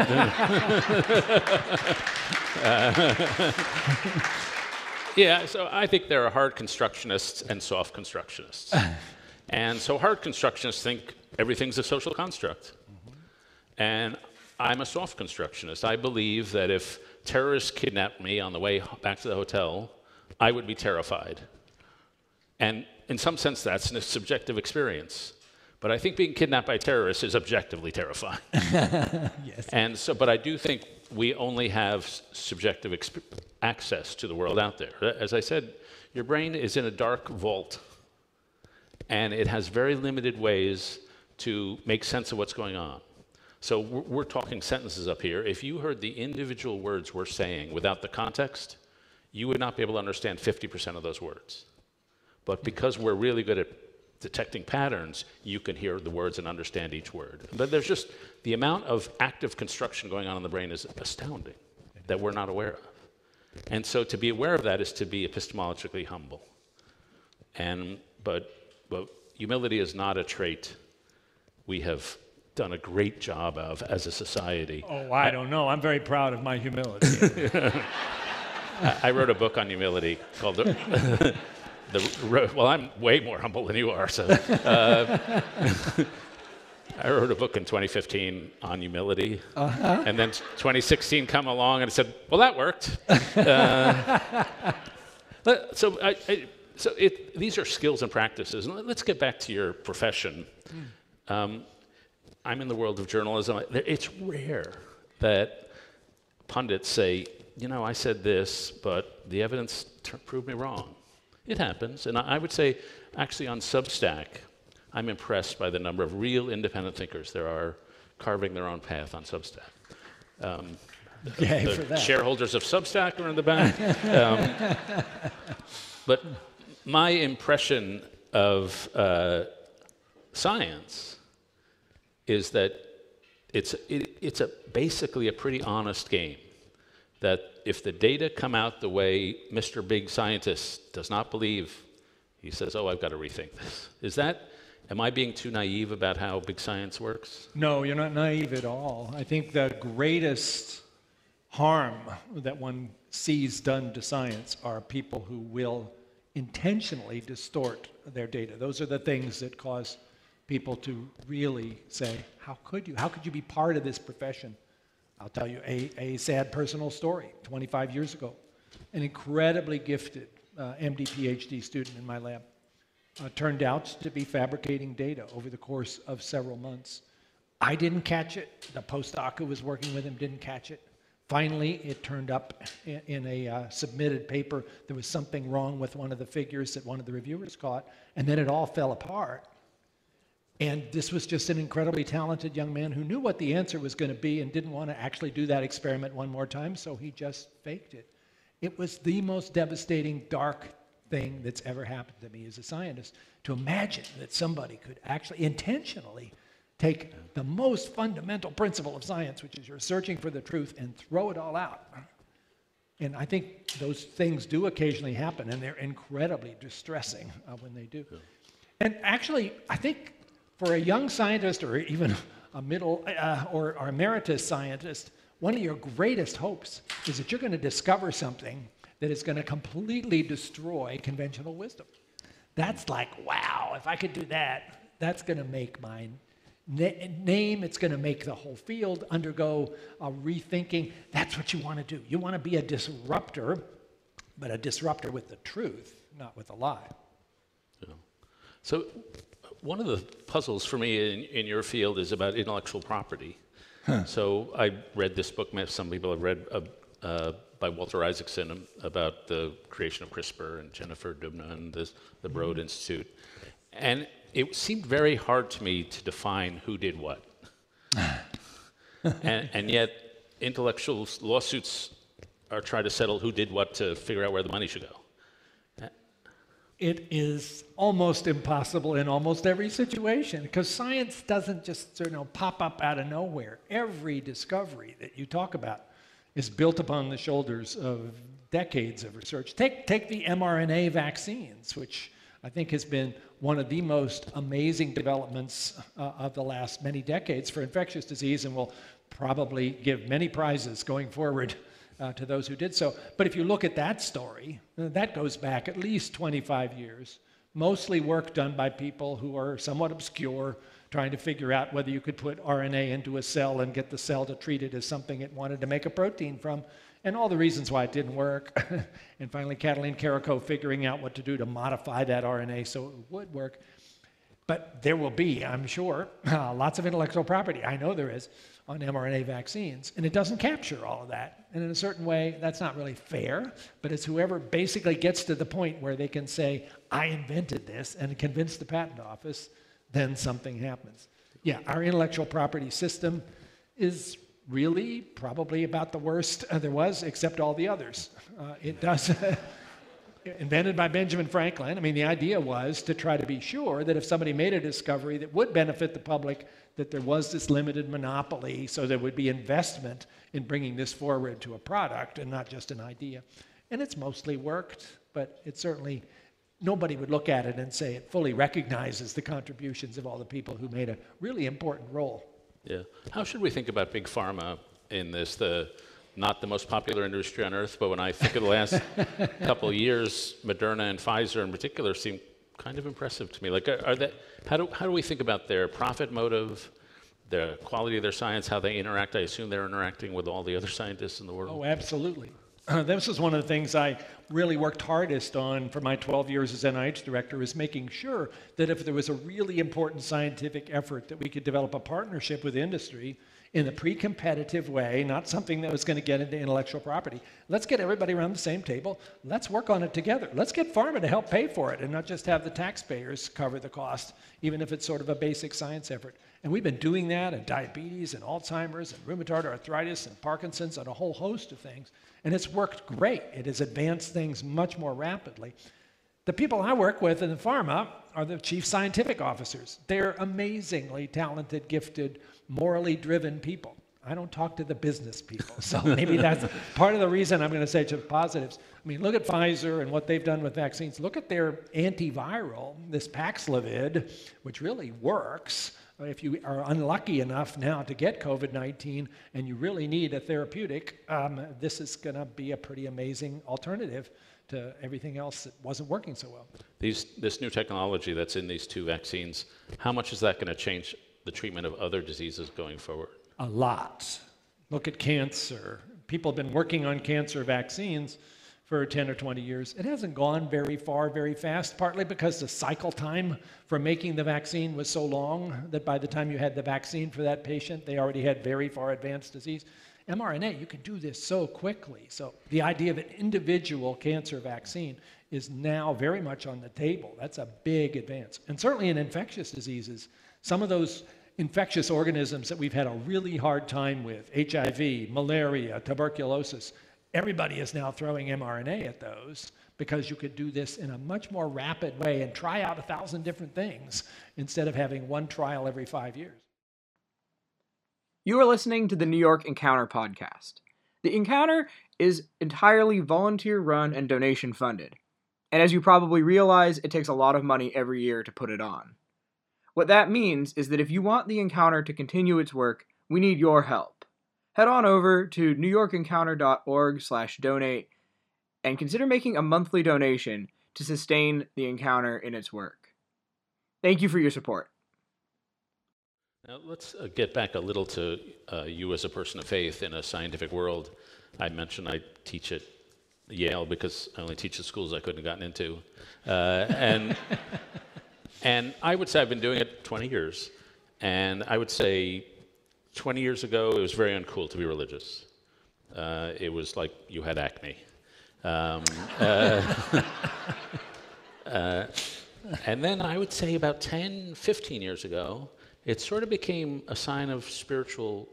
uh, yeah, so I think there are hard constructionists and soft constructionists. and so hard constructionists think everything's a social construct. Mm-hmm. And I'm a soft constructionist. I believe that if terrorists kidnapped me on the way back to the hotel, I would be terrified. And in some sense, that's a subjective experience. But I think being kidnapped by terrorists is objectively terrifying. yes. And so, but I do think we only have subjective exp- access to the world out there. As I said, your brain is in a dark vault, and it has very limited ways to make sense of what's going on. So we're, talking sentences up here. If you heard the individual words we're saying without the context, you would not be able to understand 50% of those words. But because we're really good at detecting patterns, you can hear the words and understand each word. But there's just the amount of active construction going on in the brain is astounding that we're not aware of. And so to be aware of that is to be epistemologically humble. And but but humility is not a trait we have done a great job of as a society. Oh, I, I don't know. I'm very proud of my humility. I wrote a book on humility called the, the, well, I'm way more humble than you are. So, uh, I wrote a book in 2015 on humility, uh-huh. and then 2016 come along and I said, "Well, that worked." Uh, so, I, I, so it, these are skills and practices. And let's get back to your profession. Hmm. Um, I'm in the world of journalism. It's rare that pundits say, you know, I said this, but the evidence t- proved me wrong. It happens. And I would say, actually, on Substack, I'm impressed by the number of real independent thinkers there are carving their own path on Substack. Um, the shareholders of Substack are in the back. um, but my impression of uh, science is that it's, it, it's a, basically a pretty honest game. That if the data come out the way Mr. Big Scientist does not believe, he says, oh, I've got to rethink this. Is that, am I being too naive about how big science works? No, you're not naive at all. I think the greatest harm that one sees done to science are people who will intentionally distort their data. Those are the things that cause people to really say, How could you? How could you be part of this profession? I'll tell you a, a sad personal story 25 years ago. An incredibly gifted uh, MD PhD student in my lab uh, turned out to be fabricating data over the course of several months. I didn't catch it. The postdoc who was working with him didn't catch it. Finally, it turned up in, a uh, submitted paper. There was something wrong with one of the figures that one of the reviewers caught, and then it all fell apart. And this was just an incredibly talented young man who knew what the answer was going to be and didn't want to actually do that experiment one more time, so he just faked it. It was the most devastating, dark thing that's ever happened to me as a scientist to imagine that somebody could actually intentionally take the most fundamental principle of science, which is you're searching for the truth, and throw it all out. And I think those things do occasionally happen, and they're incredibly distressing uh, when they do. And actually, I think for a young scientist or even a middle uh, or, or emeritus scientist, one of your greatest hopes is that you're going to discover something that is going to completely destroy conventional wisdom. That's like, wow, if I could do that, that's going to make my na- name, it's going to make the whole field undergo a rethinking. That's what you want to do. You want to be a disruptor, but a disruptor with the truth, not with a lie. Yeah. So, one of the puzzles for me in, in your field is about intellectual property. Huh. So I read this book. Some people have read uh, uh, by Walter Isaacson about the creation of CRISPR and Jennifer Doudna and this, the Broad mm-hmm. Institute, and it seemed very hard to me to define who did what. and, and yet, intellectual lawsuits are trying to settle who did what to figure out where the money should go it is almost impossible in almost every situation because science doesn't just you know pop up out of nowhere. Every discovery that you talk about is built upon the shoulders of decades of research. Take take the mRNA vaccines, which I think has been one of the most amazing developments uh, of the last many decades for infectious disease and will probably give many prizes going forward uh, to those who did so. But if you look at that story, uh, that goes back at least 25 years, mostly work done by people who are somewhat obscure, trying to figure out whether you could put RNA into a cell and get the cell to treat it as something it wanted to make a protein from, and all the reasons why it didn't work. and finally, Katalin Karikó figuring out what to do to modify that RNA so it would work. But there will be, I'm sure, uh, lots of intellectual property. I know there is on mRNA vaccines, and it doesn't capture all of that. And in a certain way, that's not really fair, but it's whoever basically gets to the point where they can say, I invented this, and convince the patent office, then something happens. Yeah, our intellectual property system is really probably about the worst there was, except all the others. Uh, it does. invented by Benjamin Franklin. I mean, the idea was to try to be sure that if somebody made a discovery that would benefit the public, that there was this limited monopoly, so there would be investment in bringing this forward to a product and not just an idea. And it's mostly worked, but it certainly, nobody would look at it and say it fully recognizes the contributions of all the people who made a really important role. Yeah. How should we think about big pharma in this? The not the most popular industry on earth, but when I think of the last couple of years, Moderna and Pfizer in particular seem kind of impressive to me. Like, are, are how, do, how do we think about their profit motive, the quality of their science, how they interact? I assume they're interacting with all the other scientists in the world. Oh, absolutely. Uh, this is one of the things I really worked hardest on for my 12 years as NIH director is making sure that if there was a really important scientific effort that we could develop a partnership with industry in a pre competitive way, not something that was going to get into intellectual property. Let's get everybody around the same table. Let's work on it together. Let's get pharma to help pay for it and not just have the taxpayers cover the cost, even if it's sort of a basic science effort. And we've been doing that in diabetes and Alzheimer's and rheumatoid arthritis and Parkinson's and a whole host of things. And it's worked great. It has advanced things much more rapidly. The people I work with in the pharma are the chief scientific officers. They're amazingly talented, gifted, morally driven people. I don't talk to the business people. So maybe that's part of the reason I'm going to say just positives. I mean, look at Pfizer and what they've done with vaccines. Look at their antiviral, this Paxlovid, which really works. if you are unlucky enough now to get COVID 19 and you really need a therapeutic, um, this is going to be a pretty amazing alternative to everything else that wasn't working so well. These, this new technology that's in these two vaccines, how much is that going to change the treatment of other diseases going forward? A lot. Look at cancer. People have been working on cancer vaccines for 10 or 20 years. It hasn't gone very far very fast, partly because the cycle time for making the vaccine was so long that by the time you had the vaccine for that patient, they already had very far advanced disease. mRNA, you can do this so quickly. So the idea of an individual cancer vaccine is now very much on the table. That's a big advance. And certainly in infectious diseases, some of those infectious organisms that we've had a really hard time with, HIV, malaria, tuberculosis, everybody is now throwing mRNA at those because you could do this in a much more rapid way and try out a thousand different things instead of having one trial every five years. You are listening to the New York Encounter podcast. The Encounter is entirely volunteer run and donation funded. And as you probably realize, it takes a lot of money every year to put it on. What that means is that if you want the Encounter to continue its work, we need your help head on over to newyorkencounter.org/donate and consider making a monthly donation to sustain the encounter in its work. Thank you for your support. Now, let's uh, get back a little to uh, you as a person of faith in a scientific world. I mentioned I teach at Yale because I only teach at schools I couldn't have gotten into. Uh, and, and I would say I've been doing it 20 years. And I would say 20 years ago, it was very uncool to be religious. Uh, it was like you had acne. Um, uh, uh, and then I would say about 10, 15 years ago, it sort of became a sign of spiritual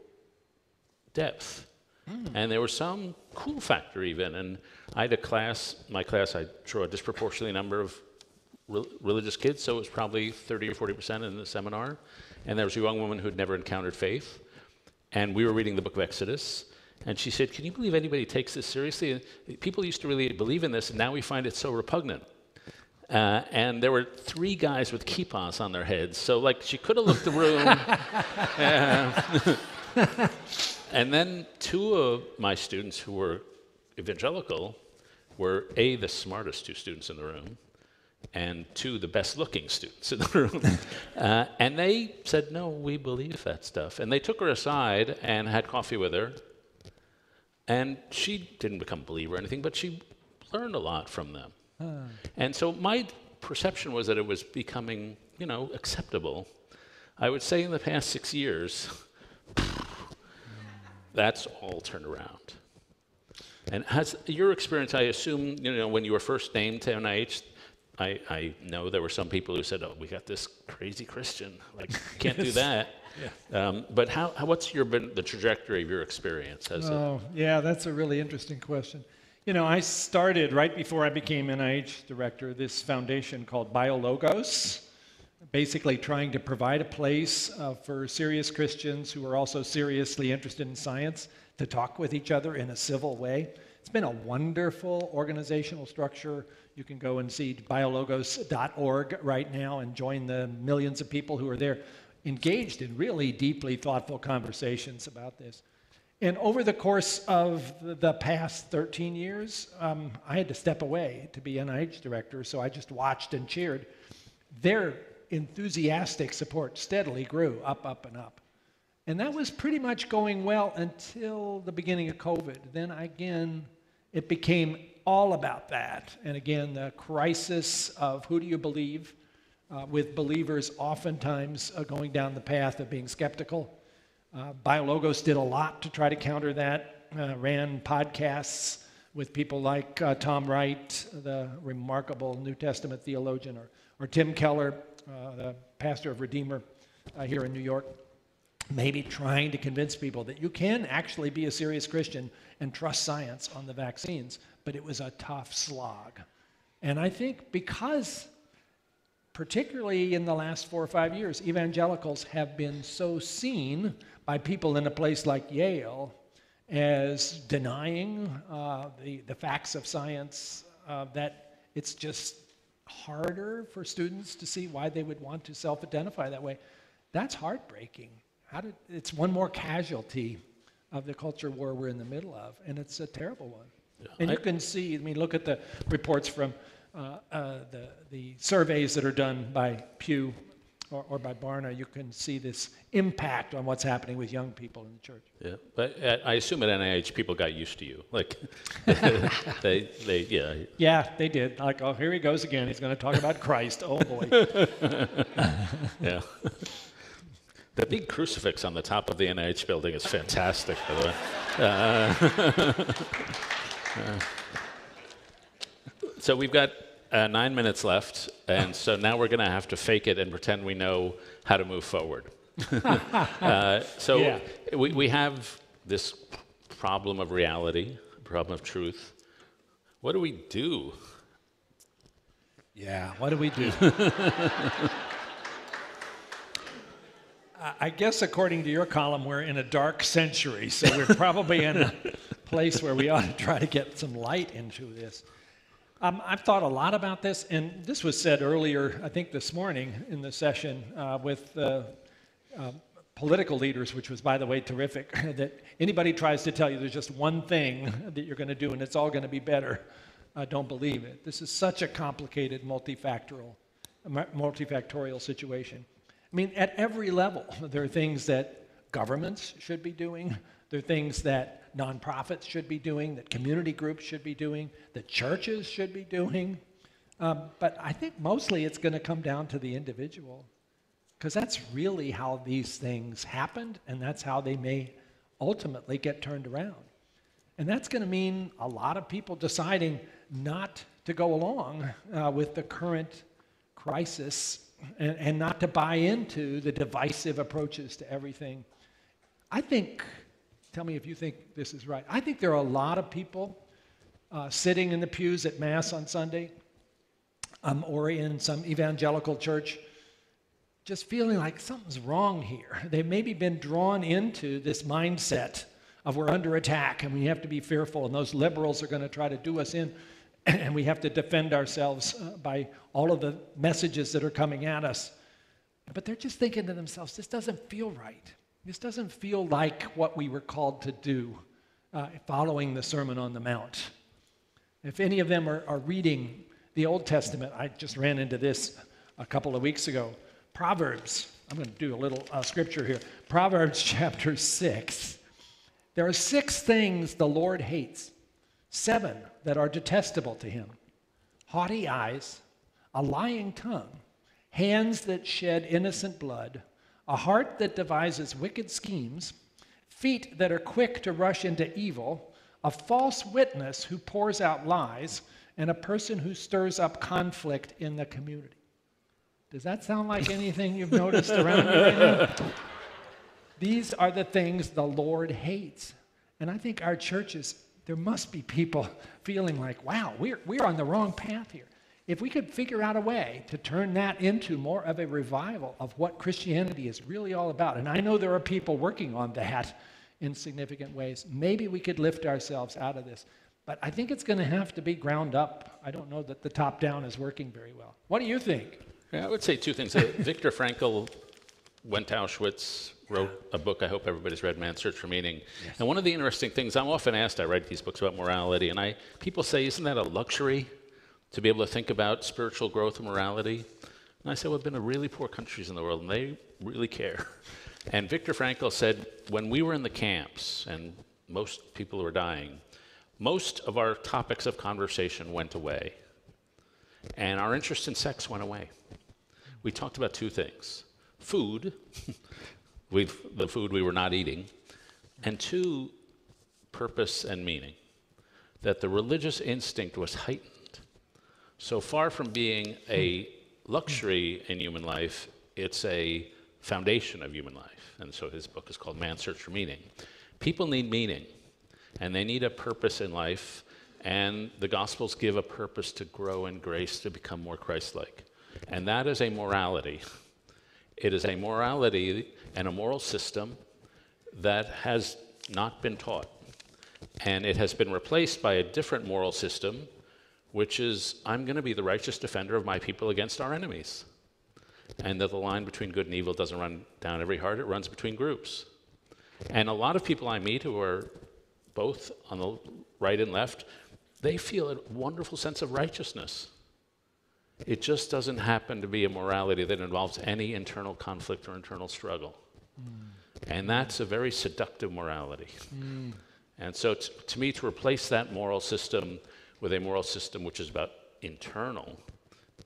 depth. Mm. And there was some cool factor even. And I had a class, my class, I drew a disproportionately number of re- religious kids, so it was probably 30 or 40% in the seminar. And there was a young woman who had never encountered faith and we were reading the book of Exodus. And she said, Can you believe anybody takes this seriously? People used to really believe in this, and now we find it so repugnant. Uh, and there were three guys with kippas on their heads. So, like, she could have looked the room. uh, and then two of my students who were evangelical were A, the smartest two students in the room, and two the best looking students in the room. uh, and they said, No, we believe that stuff. And they took her aside and had coffee with her. And she didn't become a believer or anything, but she learned a lot from them. And so my perception was that it was becoming, you know, acceptable. I would say in the past six years, that's all turned around. And has your experience, I assume, you know, when you were first named to NIH, I, I know there were some people who said, "Oh, we got this crazy Christian. Like, can't do that." yeah. Um, but how, how, what's your been the trajectory of your experience? Has oh, it... yeah, that's a really interesting question. You know, I started right before I became NIH director this foundation called BioLogos, basically trying to provide a place uh, for serious Christians who are also seriously interested in science to talk with each other in a civil way. It's been a wonderful organizational structure you can go and see biologos.org right now and join the millions of people who are there engaged in really deeply thoughtful conversations about this. And over the course of the past 13 years, um, I had to step away to be NIH director, so I just watched and cheered. Their enthusiastic support steadily grew up, up, and up. And that was pretty much going well until the beginning of COVID. Then again, it became all about that. And again, the crisis of who do you believe, uh, with believers oftentimes uh, going down the path of being skeptical. Uh, BioLogos did a lot to try to counter that, uh, ran podcasts with people like uh, Tom Wright, the remarkable New Testament theologian, or, or Tim Keller, uh, the pastor of Redeemer here in New York maybe trying to convince people that you can actually be a serious Christian and trust science on the vaccines, but it was a tough slog. And I think because, particularly in the last four or five years, evangelicals have been so seen by people in a place like Yale as denying uh, the, the facts of science uh, that it's just harder for students to see why they would want to self identify that way That's heartbreaking. How did, it's one more casualty of the culture war we're in the middle of, and it's a terrible one. Yeah, and I, you can see, I mean, look at the reports from uh, uh, the, the surveys that are done by Pew or, or, by Barna, you can see this impact on what's happening with young people in the church. Yeah, but uh, I assume at NIH people got used to you. Like, they, they, yeah. Yeah, they did. Like, oh, here he goes again. He's going to talk about Christ. Oh boy. yeah. The big crucifix on the top of the NIH building is fantastic, by the way. Uh, so we've got uh, nine minutes left, and so now we're going to have to fake it and pretend we know how to move forward. uh, so yeah. we, we have this problem of reality, problem of truth. What do we do? Yeah, what do we do? I guess according to your column, we're in a dark century, so we're probably in a place where we ought to try to get some light into this. Um, I've thought a lot about this, and this was said earlier, I think this morning in the session uh, with uh, uh, political leaders, which was, by the way, terrific. that anybody tries to tell you there's just one thing that you're going to do and it's all going to be better, uh, don't believe it. This is such a complicated, multifactorial, multifactorial situation. I mean, at every level, there are things that governments should be doing, there are things that nonprofits should be doing, that community groups should be doing, that churches should be doing. Um, but I think mostly it's going to come down to the individual because that's really how these things happened and that's how they may ultimately get turned around. And that's going to mean a lot of people deciding not to go along uh, with the current crisis and, and not to buy into the divisive approaches to everything. I think Tell me if you think this is right. I think there are a lot of people uh, sitting in the pews at Mass on Sunday um, or in some evangelical church just feeling like something's wrong here. They've maybe been drawn into this mindset of we're under attack and we have to be fearful, and those liberals are going to try to do us in, and we have to defend ourselves uh, by all of the messages that are coming at us. But they're just thinking to themselves, this doesn't feel right. This doesn't feel like what we were called to do uh, following the Sermon on the Mount. If any of them are, are reading the Old Testament, I just ran into this a couple of weeks ago. Proverbs, I'm going to do a little uh, scripture here. Proverbs chapter 6. There are six things the Lord hates, seven that are detestable to him haughty eyes, a lying tongue, hands that shed innocent blood a heart that devises wicked schemes, feet that are quick to rush into evil, a false witness who pours out lies, and a person who stirs up conflict in the community. Does that sound like anything you've noticed around you right now? These are the things the Lord hates. And I think our churches, there must be people feeling like, wow, we're, we're on the wrong path here if we could figure out a way to turn that into more of a revival of what Christianity is really all about, and I know there are people working on that in significant ways, maybe we could lift ourselves out of this. But I think it's going to have to be ground up. I don't know that the top down is working very well. What do you think? Yeah, I would say two things. Uh, Viktor Frankl went to Auschwitz, wrote a book I hope everybody's read, Man's Search for Meaning. Yes. And one of the interesting things, I'm often asked, I write these books about morality, and I people say, isn't that a luxury? to be able to think about spiritual growth and morality. And I say, well, I've been to really poor countries in the world, and they really care. And Viktor Frankl said, when we were in the camps and most people were dying, most of our topics of conversation went away. And our interest in sex went away. We talked about two things food, the food we were not eating, and two, purpose and meaning. That the religious instinct was heightened so far from being a luxury in human life, it's a foundation of human life. And so his book is called Man's Search for Meaning. People need meaning, and they need a purpose in life, and the Gospels give a purpose to grow in grace to become more Christ like. And that is a morality. It is a morality and a moral system that has not been taught. And it has been replaced by a different moral system which is I'm going to be the righteous defender of my people against our enemies. and that the line between good and evil doesn't run down every heart, it runs between groups. And a lot of people I meet who are both on the right and left, they feel a wonderful sense of righteousness. It just doesn't happen to be a morality that involves any internal conflict or internal struggle. Mm. And that's a very seductive morality. Mm. And so, t- to me, to replace that moral system with a moral system which is about internal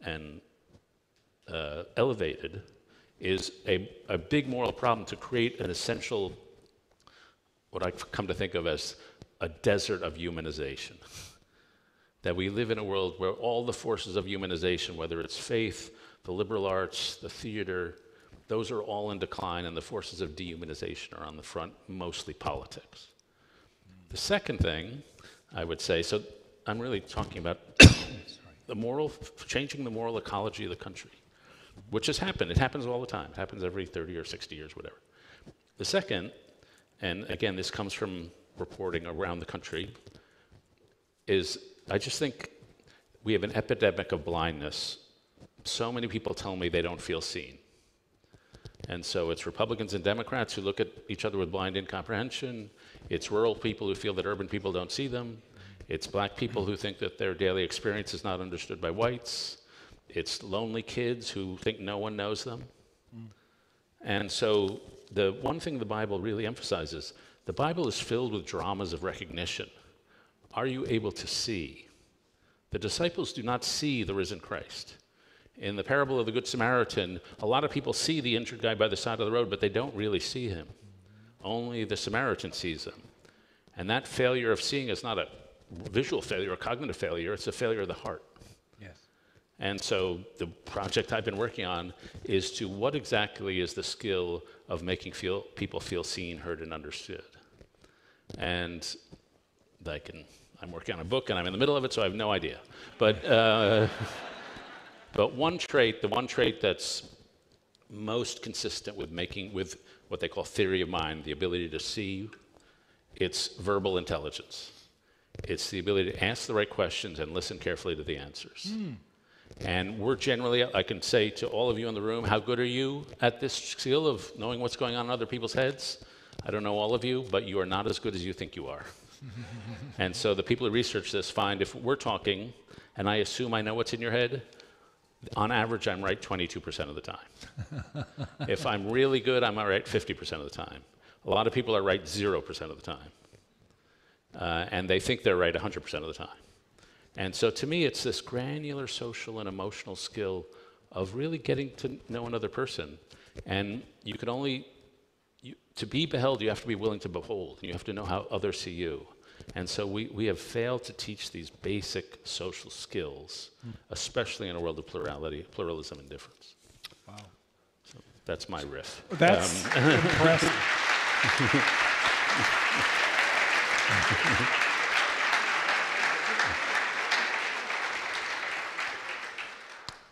and uh, elevated is a, a big moral problem to create an essential, what I've come to think of as a desert of humanization. that we live in a world where all the forces of humanization, whether it's faith, the liberal arts, the theater, those are all in decline, and the forces of dehumanization are on the front, mostly politics. The second thing I would say, so I'm really talking about the moral, changing the moral ecology of the country, which has happened. It happens all the time. It happens every 30 or 60 years, whatever. The second, and again, this comes from reporting around the country, is I just think we have an epidemic of blindness. So many people tell me they don't feel seen. And so it's Republicans and Democrats who look at each other with blind incomprehension. It's rural people who feel that urban people don't see them. It's black people who think that their daily experience is not understood by whites. It's lonely kids who think no one knows them. And so the one thing the Bible really emphasizes, the Bible is filled with dramas of recognition. Are you able to see? The disciples do not see the risen Christ. In the parable of the Good Samaritan, a lot of people see the injured guy by the side of the road, but they don't really see him. Only the Samaritan sees him. And that failure of seeing is not a visual failure or cognitive failure, it's a failure of the heart. Yes. And so the project I've been working on is to what exactly is the skill of making feel, people feel seen, heard, and understood. And I can I'm working on a book and I'm in the middle of it, so I have no idea. But, uh, but one trait, the one trait that's most consistent with making, with what they call theory of mind, the ability to see, it's verbal intelligence. It's the ability to ask the right questions and listen carefully to the answers. Mm. And we're generally, I can say to all of you in the room, how good are you at this skill of knowing what's going on in other people's heads? I don't know all of you, but you are not as good as you think you are and so the people who research this find if we're talking and I assume I know what's in your head, on average, I'm right 22% of the time. if I'm really good, I'm right 50% of the time. A lot of people are right 0% of the time. Uh, and they think they're right 100% of the time. And so to me, it's this granular social and emotional skill of really getting to know another person. And you can only to be beheld, you have to be willing to behold. You have to know how others see you. And so we, we have failed to teach these basic social skills, mm. especially in a world of plurality, pluralism and difference. Wow. So that's my riff. That's um, impressive.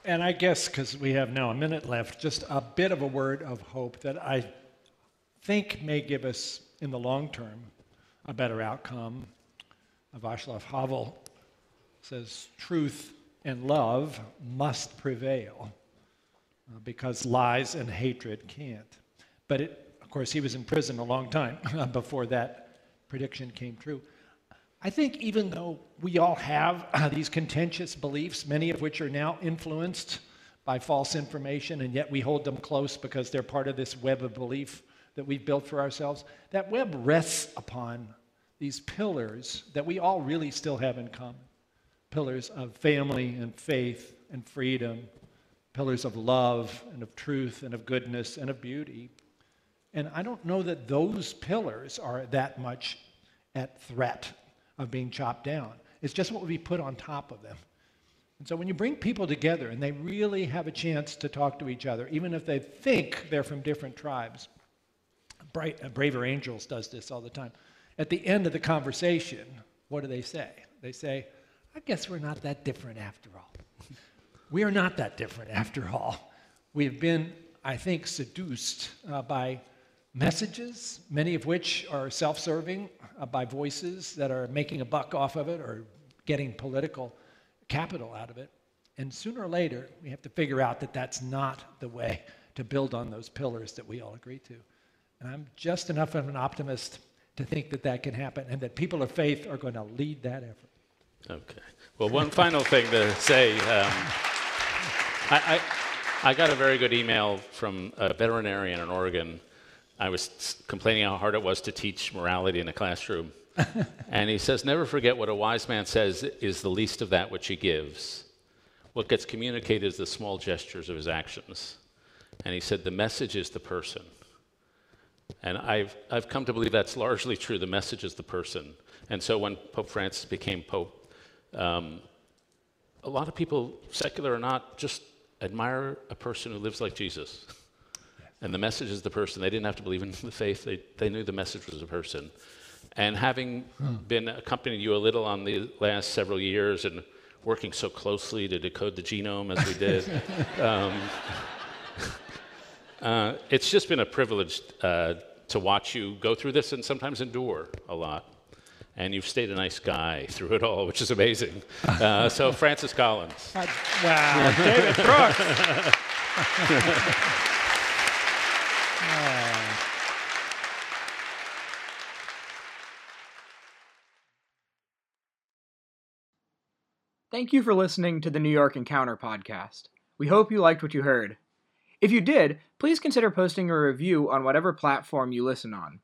and I guess because we have now a minute left, just a bit of a word of hope that I think may give us, in the long term, a better outcome. Václav Havel says, Truth and love must prevail uh, because lies and hatred can't. But it, of course, he was in prison a long time before that prediction came true. I think even though we all have uh, these contentious beliefs, many of which are now influenced by false information, and yet we hold them close because they're part of this web of belief that we've built for ourselves, that web rests upon these pillars that we all really still have in common pillars of family and faith and freedom, pillars of love and of truth and of goodness and of beauty. And I don't know that those pillars are that much at threat of being chopped down. It's just what we put on top of them. And so when you bring people together and they really have a chance to talk to each other, even if they think they're from different tribes, Bright, uh, Braver Angels does this all the time. At the end of the conversation, what do they say? They say, I guess we're not that different after all. we are not that different after all. We have been, I think, seduced uh, by messages, many of which are self serving, uh, by voices that are making a buck off of it or getting political capital out of it. And sooner or later, we have to figure out that that's not the way to build on those pillars that we all agree to. And I'm just enough of an optimist to think that that can happen and that people of faith are going to lead that effort. Okay. Well, one final thing to say. Um, I, I, I, got a very good email from a veterinarian in Oregon. I was complaining how hard it was to teach morality in a classroom. and he says, Never forget what a wise man says is the least of that which he gives. What gets communicated is the small gestures of his actions. And he said, The message is the person. And I've, I've come to believe that's largely true. The message is the person. And so when Pope Francis became Pope, um, a lot of people, secular or not, just admire a person who lives like Jesus. And the message is the person. They didn't have to believe in the faith, they, they knew the message was a person. And having hmm. been accompanying you a little on the last several years and working so closely to decode the genome as we did, um, uh, it's just been a privilege uh, to watch you go through this and sometimes endure a lot. And you've stayed a nice guy through it all, which is amazing. Uh, so, Francis Collins. Wow, David Brooks. Thank you for listening to the New York Encounter podcast. We hope you liked what you heard. If you did, please consider posting a review on whatever platform you listen on.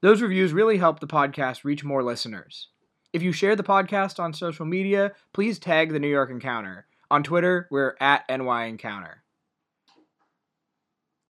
Those reviews really help the podcast reach more listeners. If you share the podcast on social media, please tag the New York Encounter. On Twitter, we're at NY Encounter.